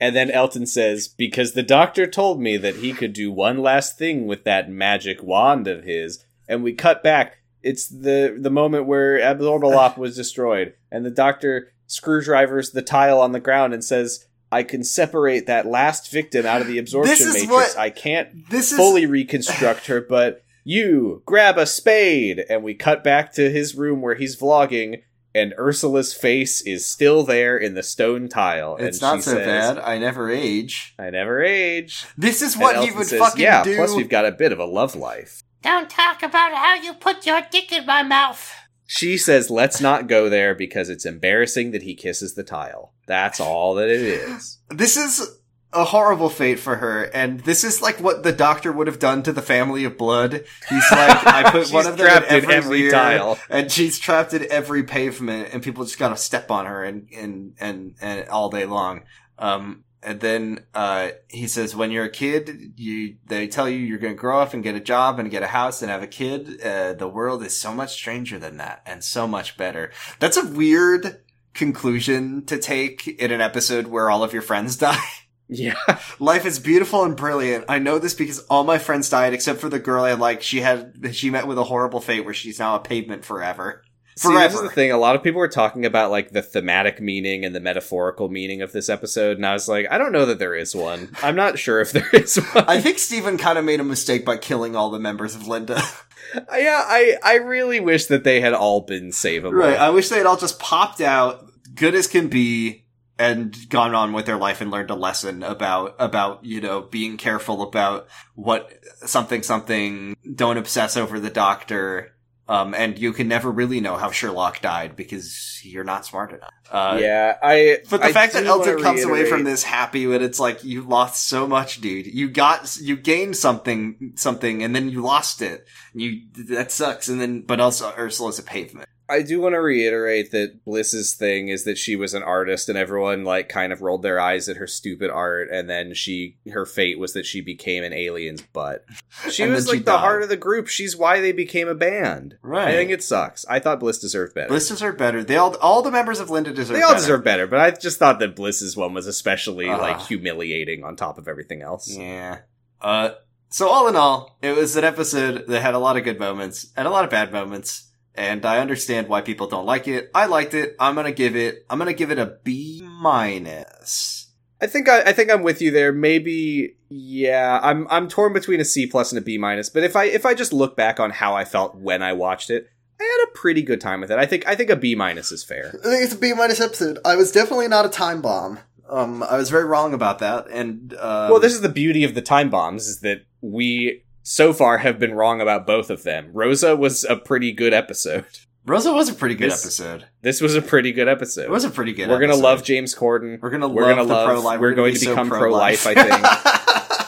And then Elton says, "Because the doctor told me that he could do one last thing with that magic wand of his." And we cut back. It's the the moment where Absorbaloff was destroyed, and the doctor screwdrivers the tile on the ground and says, "I can separate that last victim out of the absorption is matrix. what- I can't This is fully reconstruct her, but you grab a spade, and we cut back to his room where he's vlogging." And Ursula's face is still there in the stone tile. It's and not she so says, bad. I never age. I never age. This is And what he Elton would says, fucking yeah, do. plus we've got a bit of a love life. Don't talk about how you put your dick in my mouth. She says, let's not go there because it's embarrassing that he kisses the tile. That's all that it is. This is a horrible fate for her, and this is like what the doctor would have done to the family of blood. He's like, I put one of them in trapped in every, every rear, tile. and she's trapped in every pavement, and people just gotta step on her and and and, and all day long. Um, and then uh, he says, when you're a kid, you they tell you you're going to grow up and get a job and get a house and have a kid. Uh, the world is so much stranger than that and so much better. That's a weird conclusion to take in an episode where all of your friends die. Yeah. Life is beautiful and brilliant. I know this because all my friends died except for the girl I like. She had she met with a horrible fate where she's now a pavement forever. See, this is the thing. A lot of people were talking about like the thematic meaning and the metaphorical meaning of this episode, and I was like, I don't know that there is one. I'm not sure if there is one. I think Steven kind of made a mistake by killing all the members of Linda. Uh, yeah, I I really wish that they had all been savable. right. I wish they had all just popped out, good as can be, and gone on with their life and learned a lesson about about you know being careful about what something something. Don't obsess over the doctor. Um, and you can never really know how Sherlock died because you're not smart enough. Uh, yeah, I. But the I fact that Elton comes away from this happy when it's like you lost so much, dude. You got you gained something something and then you lost it. You that sucks. And then but also Ursula's a pavement. I do want to reiterate that Bliss's thing is that she was an artist and everyone like kind of rolled their eyes at her stupid art and then she her fate was that she became an alien's butt. She was like she the died. heart of the group. She's why they became a band. Right. I think it sucks. I thought Bliss deserved better. Bliss deserved better. They all all the members of Linda deserve they all better. deserve better, but I just thought that Bliss's one was especially Uh. like humiliating on top of everything else. Yeah. Uh so all in all, it was an episode that had a lot of good moments and a lot of bad moments. And I understand why people don't like it. I liked it. I'm gonna give it I'm gonna give it a B minus. I think I, I think I'm with you there. Maybe yeah, I'm I'm torn between a C plus and a B minus. But if I if I just look back on how I felt when I watched it, I had a pretty good time with it. I think I think a B minus is fair. I think it's a B minus episode. I was definitely not a time bomb. Um, I was very wrong about that. And um, well, this is the beauty of the time bombs is that we so far have been wrong about both of them. Rosa was a pretty good episode. Rosa was a pretty good This- episode. This was a pretty good episode. It was a pretty good. We're gonna love James Corden. We're gonna we're love gonna the love- pro life. we're going to become pro-life, I think.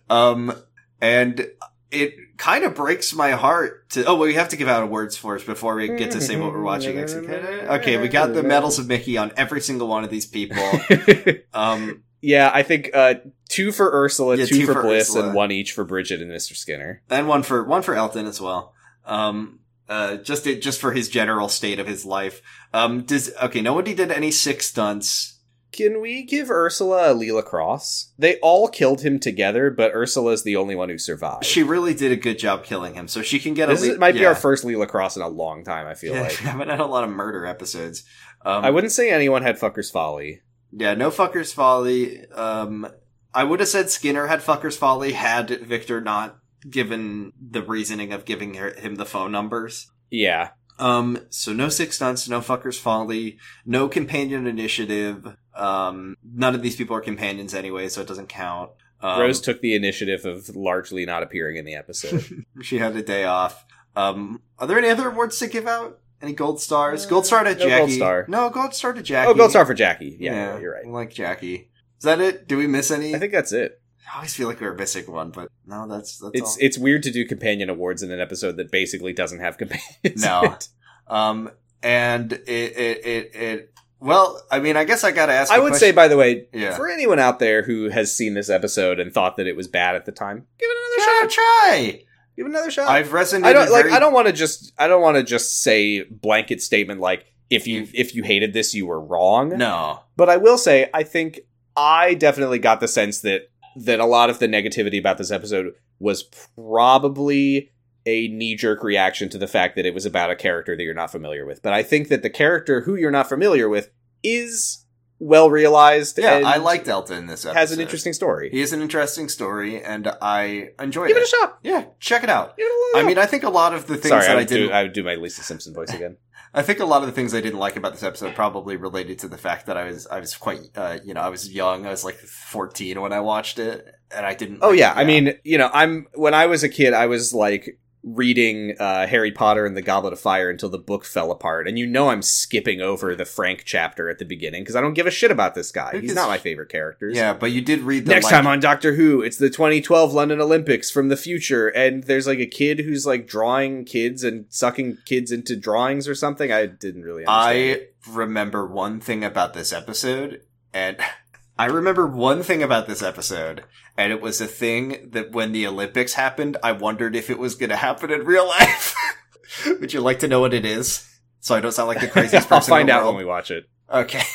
um, and it kind of breaks my heart to. Oh, well, we have to give out awards first before we get to say what we're watching. next. Okay, we got the medals of Mickey on every single one of these people. Um, yeah, I think uh, two for Ursula, Yeah, two, two for, for Bliss, Ursula. and one each for Bridget and Mr. Skinner. and one for one for Elton as well. Um, uh, just just for his general state of his life. Um, does okay? Nobody did any sick stunts. Can we give Ursula a Leela Cross? They all killed him together, but Ursula's the only one who survived. She really did a good job killing him, so she can get this a. is, le- might be our first Leela Cross in a long time. I feel Yeah, like we haven't had a lot of murder episodes. Um, I wouldn't say anyone had Fucker's Folly. Yeah, no fuckers folly. Um, I would have said Skinner had fuckers folly had Victor not given the reasoning of giving her, him the phone numbers. Yeah, Um, so no six stunts, no fuckers folly, no companion initiative. Um, none of these people are companions anyway, so it doesn't count. Um, Rose took the initiative of largely not appearing in the episode. she had a day off. Um, are there any other awards to give out? Any gold stars? Uh, gold star to no gold Jackie. star. No gold star to Jackie. oh, gold star for Jackie. Yeah, you're I right. like Jackie. Is that it? Do we miss any? I think that's it. I always feel like we were missing one, but no, that's that's It's all. it's weird to do companion awards in an episode that basically doesn't have companions. No. um, and it it it it. Well, I mean, I guess I gotta ask. I would question. say, by the way, Yeah. for anyone out there who has seen this episode and thought that it was bad at the time, give it another shot. try. Give it another shot. I've resonated. I don't like. very- I don't want to just. I don't want to just say blanket statement like if you if you hated this, you were wrong. No. But I will say, I think I definitely got the sense that that a lot of the negativity about this episode was probably a knee jerk reaction to the fact that it was about a character that you're not familiar with. But I think that the character who you're not familiar with is well realized. Yeah, I liked Elton in this episode. has an interesting story. He has an interesting story, and I enjoyed Give it. Give it a shot. Yeah, check it out. Give it a I mean, I think a lot of the things Sorry, that I I, do, I would do my Lisa Simpson voice again. I think a lot of the things I didn't like about this episode probably related to the fact that I was I was quite uh, you know I was young. I was like 14 when I watched it, and I didn't. Oh like- yeah, I mean, you know, I'm when I was a kid, I was like reading uh, Harry Potter and the Goblet of Fire until the book fell apart, and you know I'm skipping over the Frank chapter at the beginning because I don't give a shit about this guy. He's not my favorite character. yeah, but you did read the Next like- time on Doctor Who, it's the 2012 London Olympics from the future, and there's like a kid who's like drawing kids and sucking kids into drawings or something. I didn't really understand. I remember one thing about this episode, and I remember one thing about this episode, and it was a thing that when the Olympics happened, I wondered if it was going to happen in real life. Would you like to know what it is? So I don't sound like the craziest person. I'll find out world. when we watch it. Okay.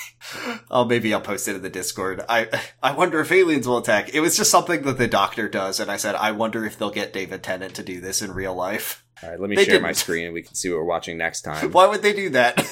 Oh, maybe I'll post it in the Discord. I I wonder if aliens will attack. It was just something that the doctor does, and I said I wonder if they'll get David Tennant to do this in real life. All right, let me They share my didn't. screen and we can see what we're watching next time. Why would they do that?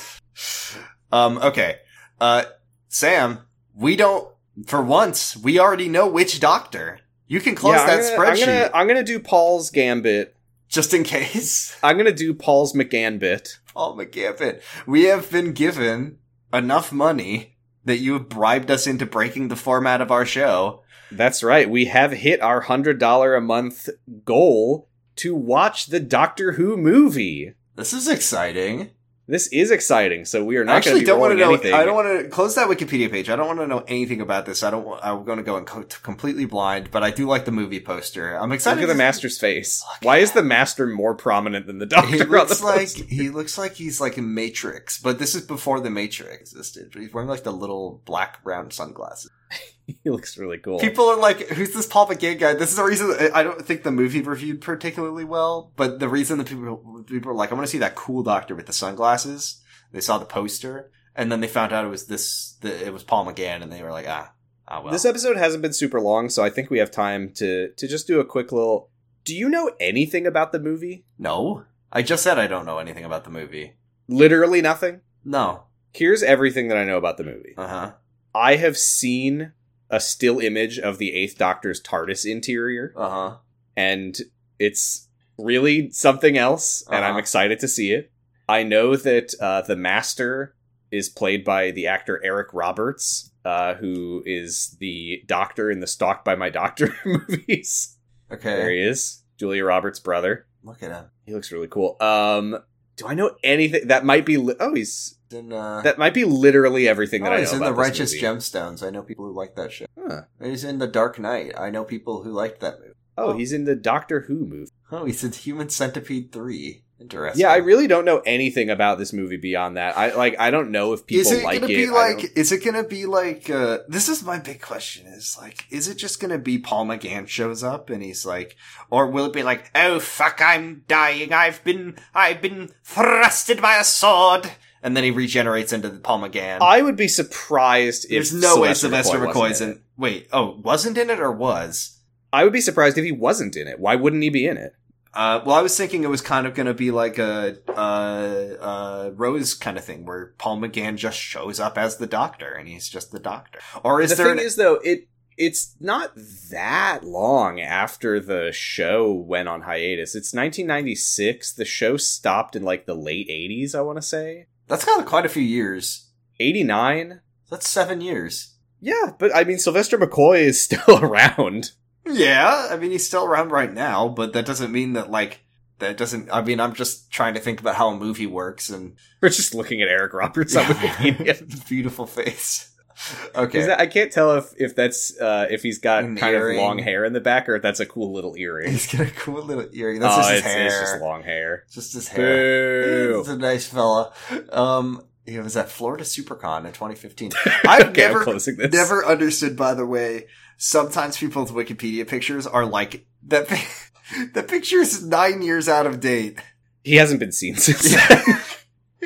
um. Okay. Uh, Sam, we don't. For once, we already know which doctor. You can close Yeah, that gonna, spreadsheet I'm gonna, I'm gonna do Paul's gambit. just in case. I'm gonna do Paul's McGambit. Paul McGaffin. We have been given enough money that you have bribed us into breaking the format of our show. That's right. We have hit our hundred dollar a month goal to watch the Doctor Who movie. This is exciting. This is exciting. So we are not going actually to be don't want to know. anything. I don't want to close that Wikipedia page. I don't want to know anything about this. I don't. I'm going to go in co- completely blind, but I do like the movie poster. I'm excited. Look at the master's face. Why is the master more prominent than the Doctor? He looks like he looks like he's like in Matrix, but this is before the Matrix existed. But He's wearing like the little black round sunglasses. he looks really cool. People are like, "Who's this Paul McGann guy?" This is the reason I don't think the movie reviewed particularly well. But the reason that people people are like, "I want to see that cool doctor with the sunglasses." They saw the poster, and then they found out it was this. The, it was Paul McGann, and they were like, "Ah, ah well." This episode hasn't been super long, so I think we have time to to just do a quick little. Do you know anything about the movie? no, I just said I don't know anything about the movie. Literally nothing. No. Here's everything that I know about the movie. Uh huh. I have seen a still image of the Eighth Doctor's TARDIS interior, Uh huh. and it's really something else, and I'm Uh-huh. excited to see it. I know that uh, the Master is played by the actor Eric Roberts, uh, who is the Doctor in the Stalked by My Doctor movies. Okay. There he is, Julia Roberts' brother. Look at him. He looks really cool. Um, do I know anything that might be? Li- oh, He's in, uh, that might be literally everything that oh, I know he's in the Righteous movie. Gemstones. I know people who like that shit. Huh. He's in the Dark Knight. I know people who liked that movie. Oh, Oh. he's in the Doctor Who movie. Oh, he's in Human Centipede three. Interesting. Yeah, I really don't know anything about this movie beyond that. I like I don't know if people is it like gonna it. be like? Is it gonna be like? uh This is my big question. Is like, is it just gonna be Paul McGann shows up and he's like, or will it be like, oh fuck, I'm dying. I've been, I've been thrusted by a sword, and then he regenerates into Paul McGann. I would be surprised if There's no way Sylvester Sylvester McCoy McCoy's in. Wait, oh, wasn't in it or was? I would be surprised if he wasn't in it. Why wouldn't he be in it? Uh, well, I was thinking it was kind of going to be like a uh, uh, Rose kind of thing, where Paul McGann just shows up as the Doctor, and he's just the Doctor. Or is the there? thing an- is, though, it it's not that long after the show went on hiatus. It's 1996. The show stopped in like the late 80s. I want to say that's got quite a few years. 89. That's seven years. Yeah, but I mean, Sylvester McCoy is still around. Yeah, I mean he's still around right now, but that doesn't mean that like that doesn't. I mean, I'm just trying to think about how a movie works and We're just looking at Eric Roberts on Wikipedia. beautiful face. Okay, that, I can't tell if if that's uh, if he's got An kind earring. of long hair in the back or if that's a cool little earring. he's got a cool little earring. That's oh, just his it's, hair. it's just long hair. Just his hair. Boo. He's a nice fella. Um, he was at Florida SuperCon in 2015. I've okay, never, I'm closing this. never understood. By the way, sometimes people's Wikipedia pictures are like that. The picture is nine years out of date. He hasn't been seen since. Yeah.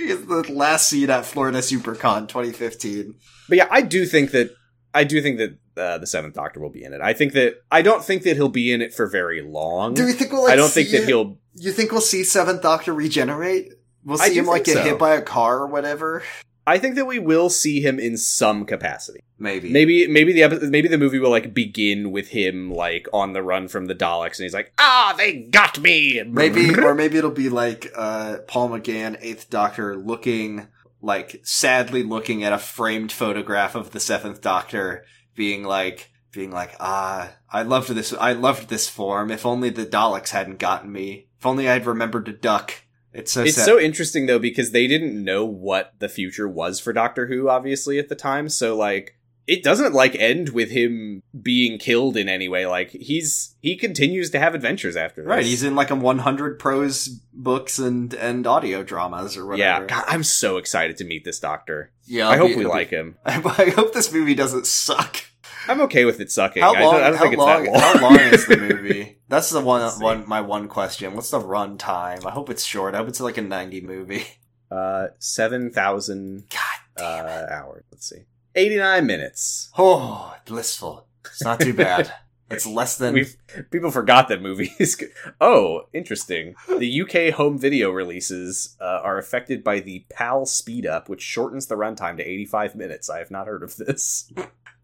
The last seed at Florida SuperCon 2015. But yeah, I do think that I do think that uh, the Seventh Doctor will be in it. I think that I don't think that he'll be in it for very long. Do we think we'll? Like, I don't think that he'll. You think we'll see Seventh Doctor regenerate? We'll see him like get so. hit by a car or whatever. I think that we will see him in some capacity. Maybe. Maybe maybe the epi- maybe the movie will like begin with him like on the run from the Daleks, and he's like, "Ah, they got me." Maybe, or maybe it'll be like uh, Paul McGann, Eighth Doctor, looking like sadly looking at a framed photograph of the Seventh Doctor, being like, being like, ah, I loved this. I loved this form. If only the Daleks hadn't gotten me. If only I'd remembered to duck. It's so It's sad. so interesting though because they didn't know what the future was for Doctor Who obviously at the time. So like it doesn't like end with him being killed in any way. Like he's he continues to have adventures after this. right. He's in like a 100 prose books and and audio dramas or yeah. whatever. God, I'm so excited to meet this Doctor. yeah. I hope be- we it'll be- like him. I hope this movie doesn't suck. I'm okay with it sucking. How I don't, I don't how, think it's long that long. how long is the movie? That's the one. Let's see. One. My one question. What's the run time? I hope it's short. I hope it's like a ninety movie. Uh, seven thousand God damn uh, it! hours. Let's see, eighty nine minutes. Oh, blissful. It's not too bad. it's less than. We've people forgot that movies. oh, interesting. The UK home video releases uh, are affected by the PAL speed up, which shortens the runtime to eighty five minutes. I have not heard of this.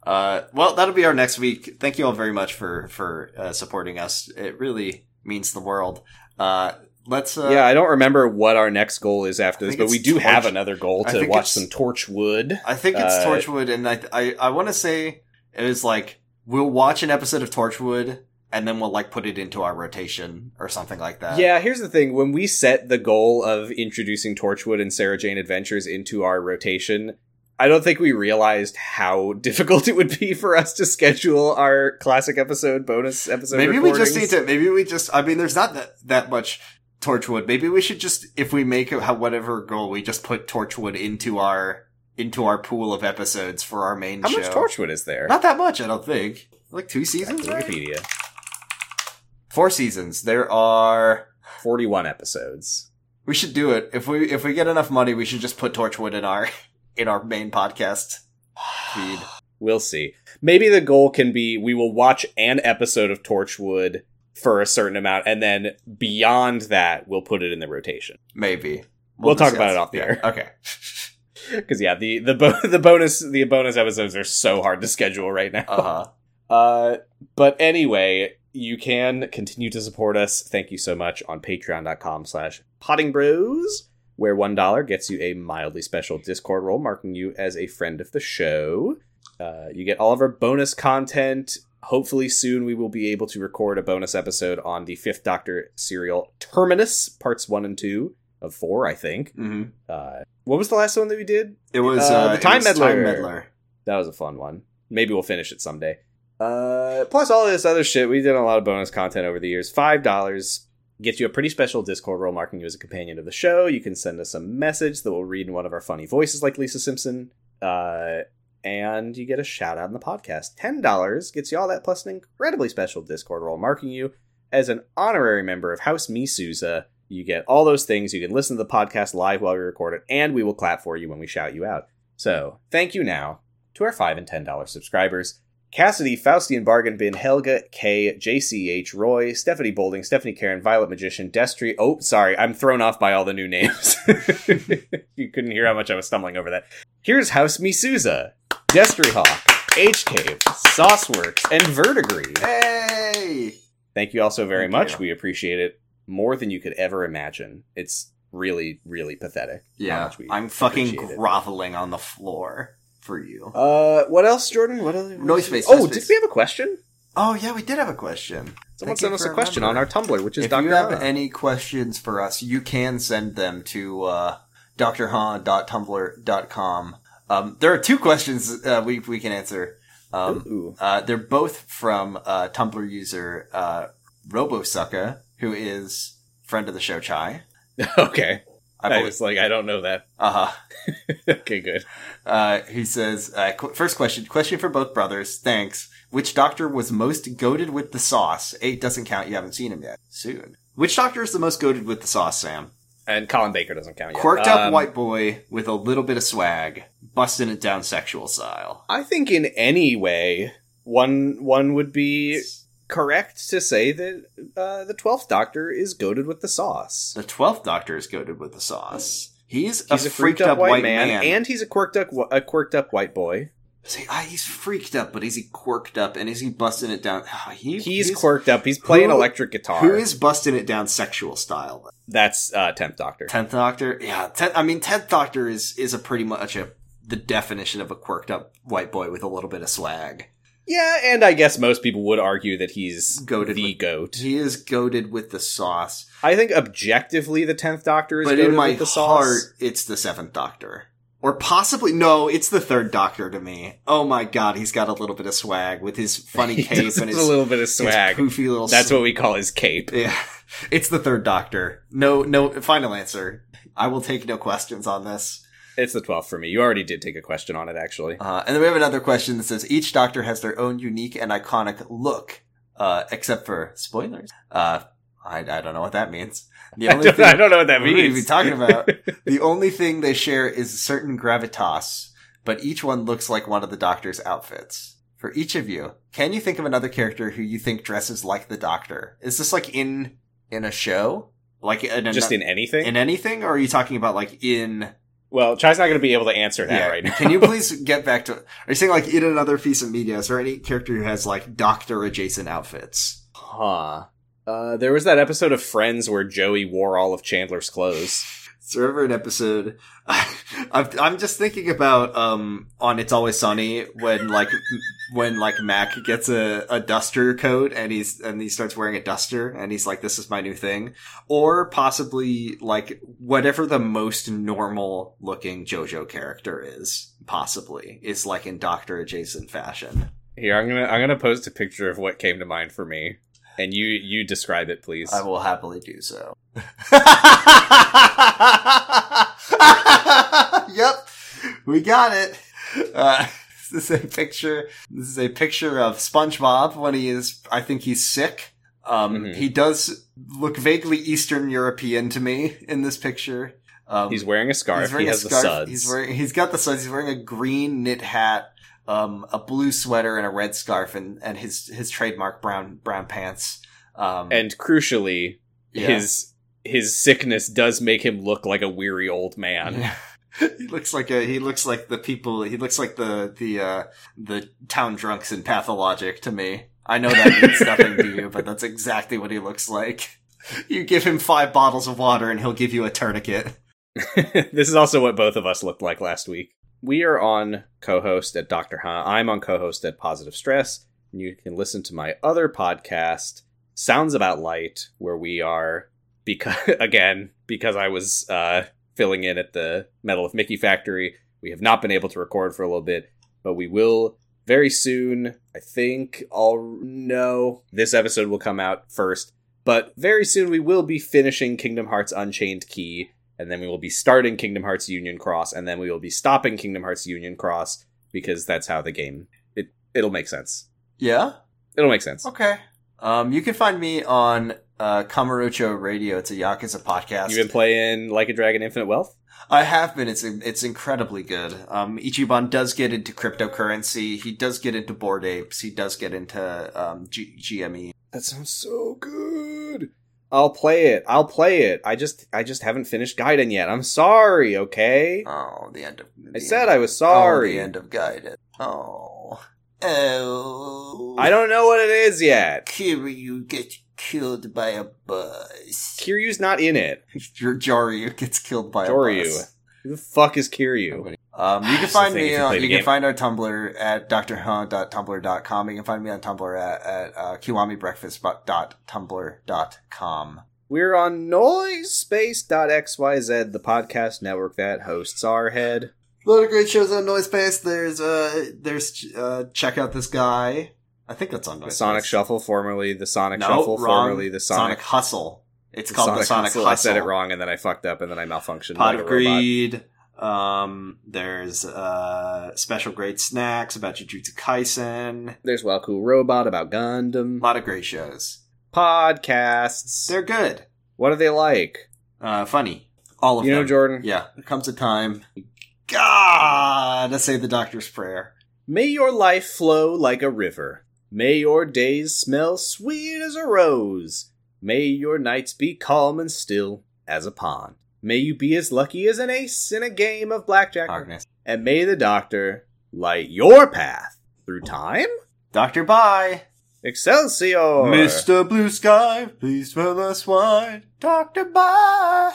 Uh, well, that'll be our next week. Thank you all very much for for uh, supporting us. It really means the world. Uh, let's. Uh, yeah, I don't remember what our next goal is after this, but we do Torch- have another goal to watch some Torchwood. I think it's Uh, Torchwood, and I I, I want to say it was like we'll watch an episode of Torchwood, and then we'll like put it into our rotation or something like that. Yeah, here's the thing. When we set the goal of introducing Torchwood and Sarah Jane Adventures into our rotation, I don't think we realized how difficult it would be for us to schedule our classic episode bonus episode. maybe we just need to. Maybe we just. I mean, there's not that that much Torchwood. Maybe we should just, if we make a, whatever goal, we just put Torchwood into our into our pool of episodes for our main How show. much Torchwood is there? Not that much, I don't think. Like two seasons, right? Wikipedia. Four seasons. There are. 41 episodes. We should do it if we if we get enough money. We should just put Torchwood in our in our main podcast feed. We'll see. Maybe the goal can be we will watch an episode of Torchwood for a certain amount, and then beyond that, we'll put it in the rotation. Maybe We'll talk about it off the yeah. air. Okay. Because yeah, the the bo- the bonus the bonus episodes are so hard to schedule right now. Uh huh. Uh, but anyway, you can continue to support us. Thank you so much on patreon.com slash potting bros, where $1 gets you a mildly special Discord role, marking you as a friend of the show. Uh, you get all of our bonus content. Hopefully soon we will be able to record a bonus episode on the Fifth Doctor serial Terminus, parts one and two of four, I think. hmm Uh, what was the last one that we did? It was Uh, uh, the Time was Meddler. Time Meddler. That was a fun one. Maybe we'll finish it someday. Uh, plus all this other shit. We did a lot of bonus content over the years. Five dollars gets you a pretty special Discord role, marking you as a companion of the show. You can send us a message that we'll read in one of our funny voices, like Lisa Simpson. Uh, and you get a shout out in the podcast. Ten dollars gets you all that plus an incredibly special Discord role, marking you as an honorary member of House Misuza. You get all those things. You can listen to the podcast live while we record it, and we will clap for you when we shout you out. So, thank you now to our 5 and ten dollar subscribers. Cassidy, Faustian Bargain Bin, Helga, K, JCH, Roy, Stephanie Bolding, Stephanie Karen, Violet Magician, Destry. Oh, sorry, I'm thrown off by all the new names. you couldn't hear how much I was stumbling over that. Here's House Misuza, Destry Hawk, H Cave, Sauceworks, and Vertigree. Hey. Thank you all so very Thank much. you. We appreciate it more than you could ever imagine. It's really, really pathetic. Yeah, I'm fucking appreciate it. groveling on the floor for you. Uh, what else, Jordan? What other? Noise space, Oh, noise did space. we have a question? Oh yeah, we did have a question. Someone Thank sent us a question on our. Tumblr, which is if Dr. you have Han. any questions for us, you can send them to uh, drhan.tumblr.com. Um, there are two questions uh, we we can answer. Um, uh, they're both from uh, Tumblr user uh, RoboSucka, who is friend of the show Chai. okay. I I was like, I don't know that. Uh huh. okay, good. Uh, he says, uh, qu- first question, question for both brothers. Thanks. Which doctor was most goaded with the sauce? Eight doesn't count. You haven't seen him yet. Soon. Which doctor is the most goaded with the sauce, Sam? And Colin Baker doesn't count yet. Quirked up Um, white boy with a little bit of swag, busting it down sexual style. I think in any way, one one would be correct to say that uh, the Twelfth Doctor is goaded with the sauce. The twelfth doctor is goaded with the sauce. He's, He's a, freaked up, white man, and he's a quirked up a quirked up white boy. See, ah, he's freaked up, but is he quirked up and is he busting it down? Ah, he, He's, quirked up. He's playing who- electric guitar. Who is busting it down sexual style? That's uh, Tenth Doctor. Tenth Doctor, yeah. Tenth, I mean, Tenth Doctor is is a pretty much a the definition of a quirked up white boy with a little bit of swag. Yeah, and I guess most people would argue that he's Goated the with- goat. He is goaded with the sauce, I think objectively, the Tenth Doctor is but in my with the heart, sauce. it's the Seventh Doctor, or possibly no, it's the Third Doctor to me. Oh my god, he's got a little bit of swag with his funny cape and his, a little bit of swag. poofy little. That's s- what we call his cape. Yeah, it's the Third Doctor. No, no. Final answer. I will take no questions on this. It's the 12th for me. You already did take a question on it, actually. Uh, and then we have another question that says each doctor has their own unique and iconic look, uh, except for spoilers. Uh, I, I don't know what that means. The I don't, I don't know what that What are means. talking about? the only thing they share is a certain gravitas, but each one looks like one of the doctor's outfits. For each of you, can you think of another character who you think dresses like the doctor? Is this like in in a show, like in Just in anything? in anything, or are you talking about like in? Well, Chai's not going to be able to answer that Yeah. right now. Can you please get back to? Are you saying like in another piece of media? Is there any character who has like doctor adjacent outfits? Huh. Uh, there was that episode of Friends where Joey wore all of Chandler's clothes. Ever an episode? I'm, I'm just thinking about um on It's Always Sunny when like when like Mac gets a, a duster coat and he's and he starts wearing a duster and he's like this is my new thing, or possibly like whatever the most normal looking JoJo character is possibly is like in Doctor adjacent fashion. Here, I'm gonna I'm gonna post a picture of what came to mind for me, and you you describe it, please. I will happily do so. yep, we got it. Uh, this is a picture. This is a picture of SpongeBob when he is. I think he's sick. Um, Mhm. He does look vaguely Eastern European to me in this picture. Um, He's wearing a scarf. He's wearing he a has the suds. He's wearing. He's got the suds. He's wearing a green knit hat, um, a blue sweater, and a red scarf, and and his his trademark brown brown pants. Um, and crucially, yeah. his his sickness does make him look like a weary old man. Yeah. he looks like a he looks like the people he looks like the the uh the town drunks in pathologic to me i know that means nothing to you but that's exactly what he looks like you give him five bottles of water and he'll give you a tourniquet this is also what both of us looked like last week. We are on co-host at Doctor Huh. I'm on co-host at Positive Stress. And you can listen to my other podcast, Sounds About Light, where we are because again because I was uh, filling in at the Metal of Mickey factory. We have not been able to record for a little bit, but we will very soon. I think I'll know this episode will come out first, but very soon we will be finishing Kingdom Hearts Unchained Key and then we will be starting Kingdom Hearts Union Cross, and then we will be stopping Kingdom Hearts Union Cross because that's how the game it it'll make sense. yeah It'll make sense. okay um you can find me on uh Kamurocho radio it's a yakuza podcast You've been playing Like a Dragon Infinite Wealth? I have been. It's it's incredibly good. Um, Ichiban does get into cryptocurrency. He does get into Bored Apes. He does get into um, G- GME. That sounds so good. I'll play it. I'll play it. I just I just haven't finished Gaiden yet. I'm sorry, okay? Oh, the end of. I the said I was Oh, sorry. the end of Gaiden. Oh, oh. I don't know what it is yet. Kiryu gets killed by a bus. Kiryu's not in it. J- Joryu gets killed by a bus. Who the fuck is Kiryu? Um, you can find thing, if me you on, you can find our Tumblr at drhunt.tumblr.com. You can find me on Tumblr at, at uh, kiwamibreakfast.tumblr.com. We're on noisepace.xyz, the podcast network that hosts our head. A lot of great shows on Noisepace. There's uh there's uh check out this guy. I think that's on The Noisepace. Sonic Shuffle, formerly the Sonic No, Shuffle, wrong. formerly the Sonic, Sonic, Hustle. It's the called the Sonic Hustle. Hustle. I said it wrong, and then I fucked up, and then I malfunctioned. Pot like of. Greed. Um, there's uh special great snacks about Jujutsu Kaisen. There's Well Cool Robot about Gundam. A lot of great shows. Podcasts. They're good. what are they like? Uh, funny. All of them. You know. Jordan. Yeah, there comes a time. God, to say the doctor's prayer. May your life flow like a river. May your days smell sweet as a rose. May your nights be calm and still as a pond. May you be as lucky as an ace in a game of blackjack. Darkness. And may the doctor light your path through time? Doctor, bye. Excelsior! Mr. Blue Sky, please tell us why. Doctor, bye.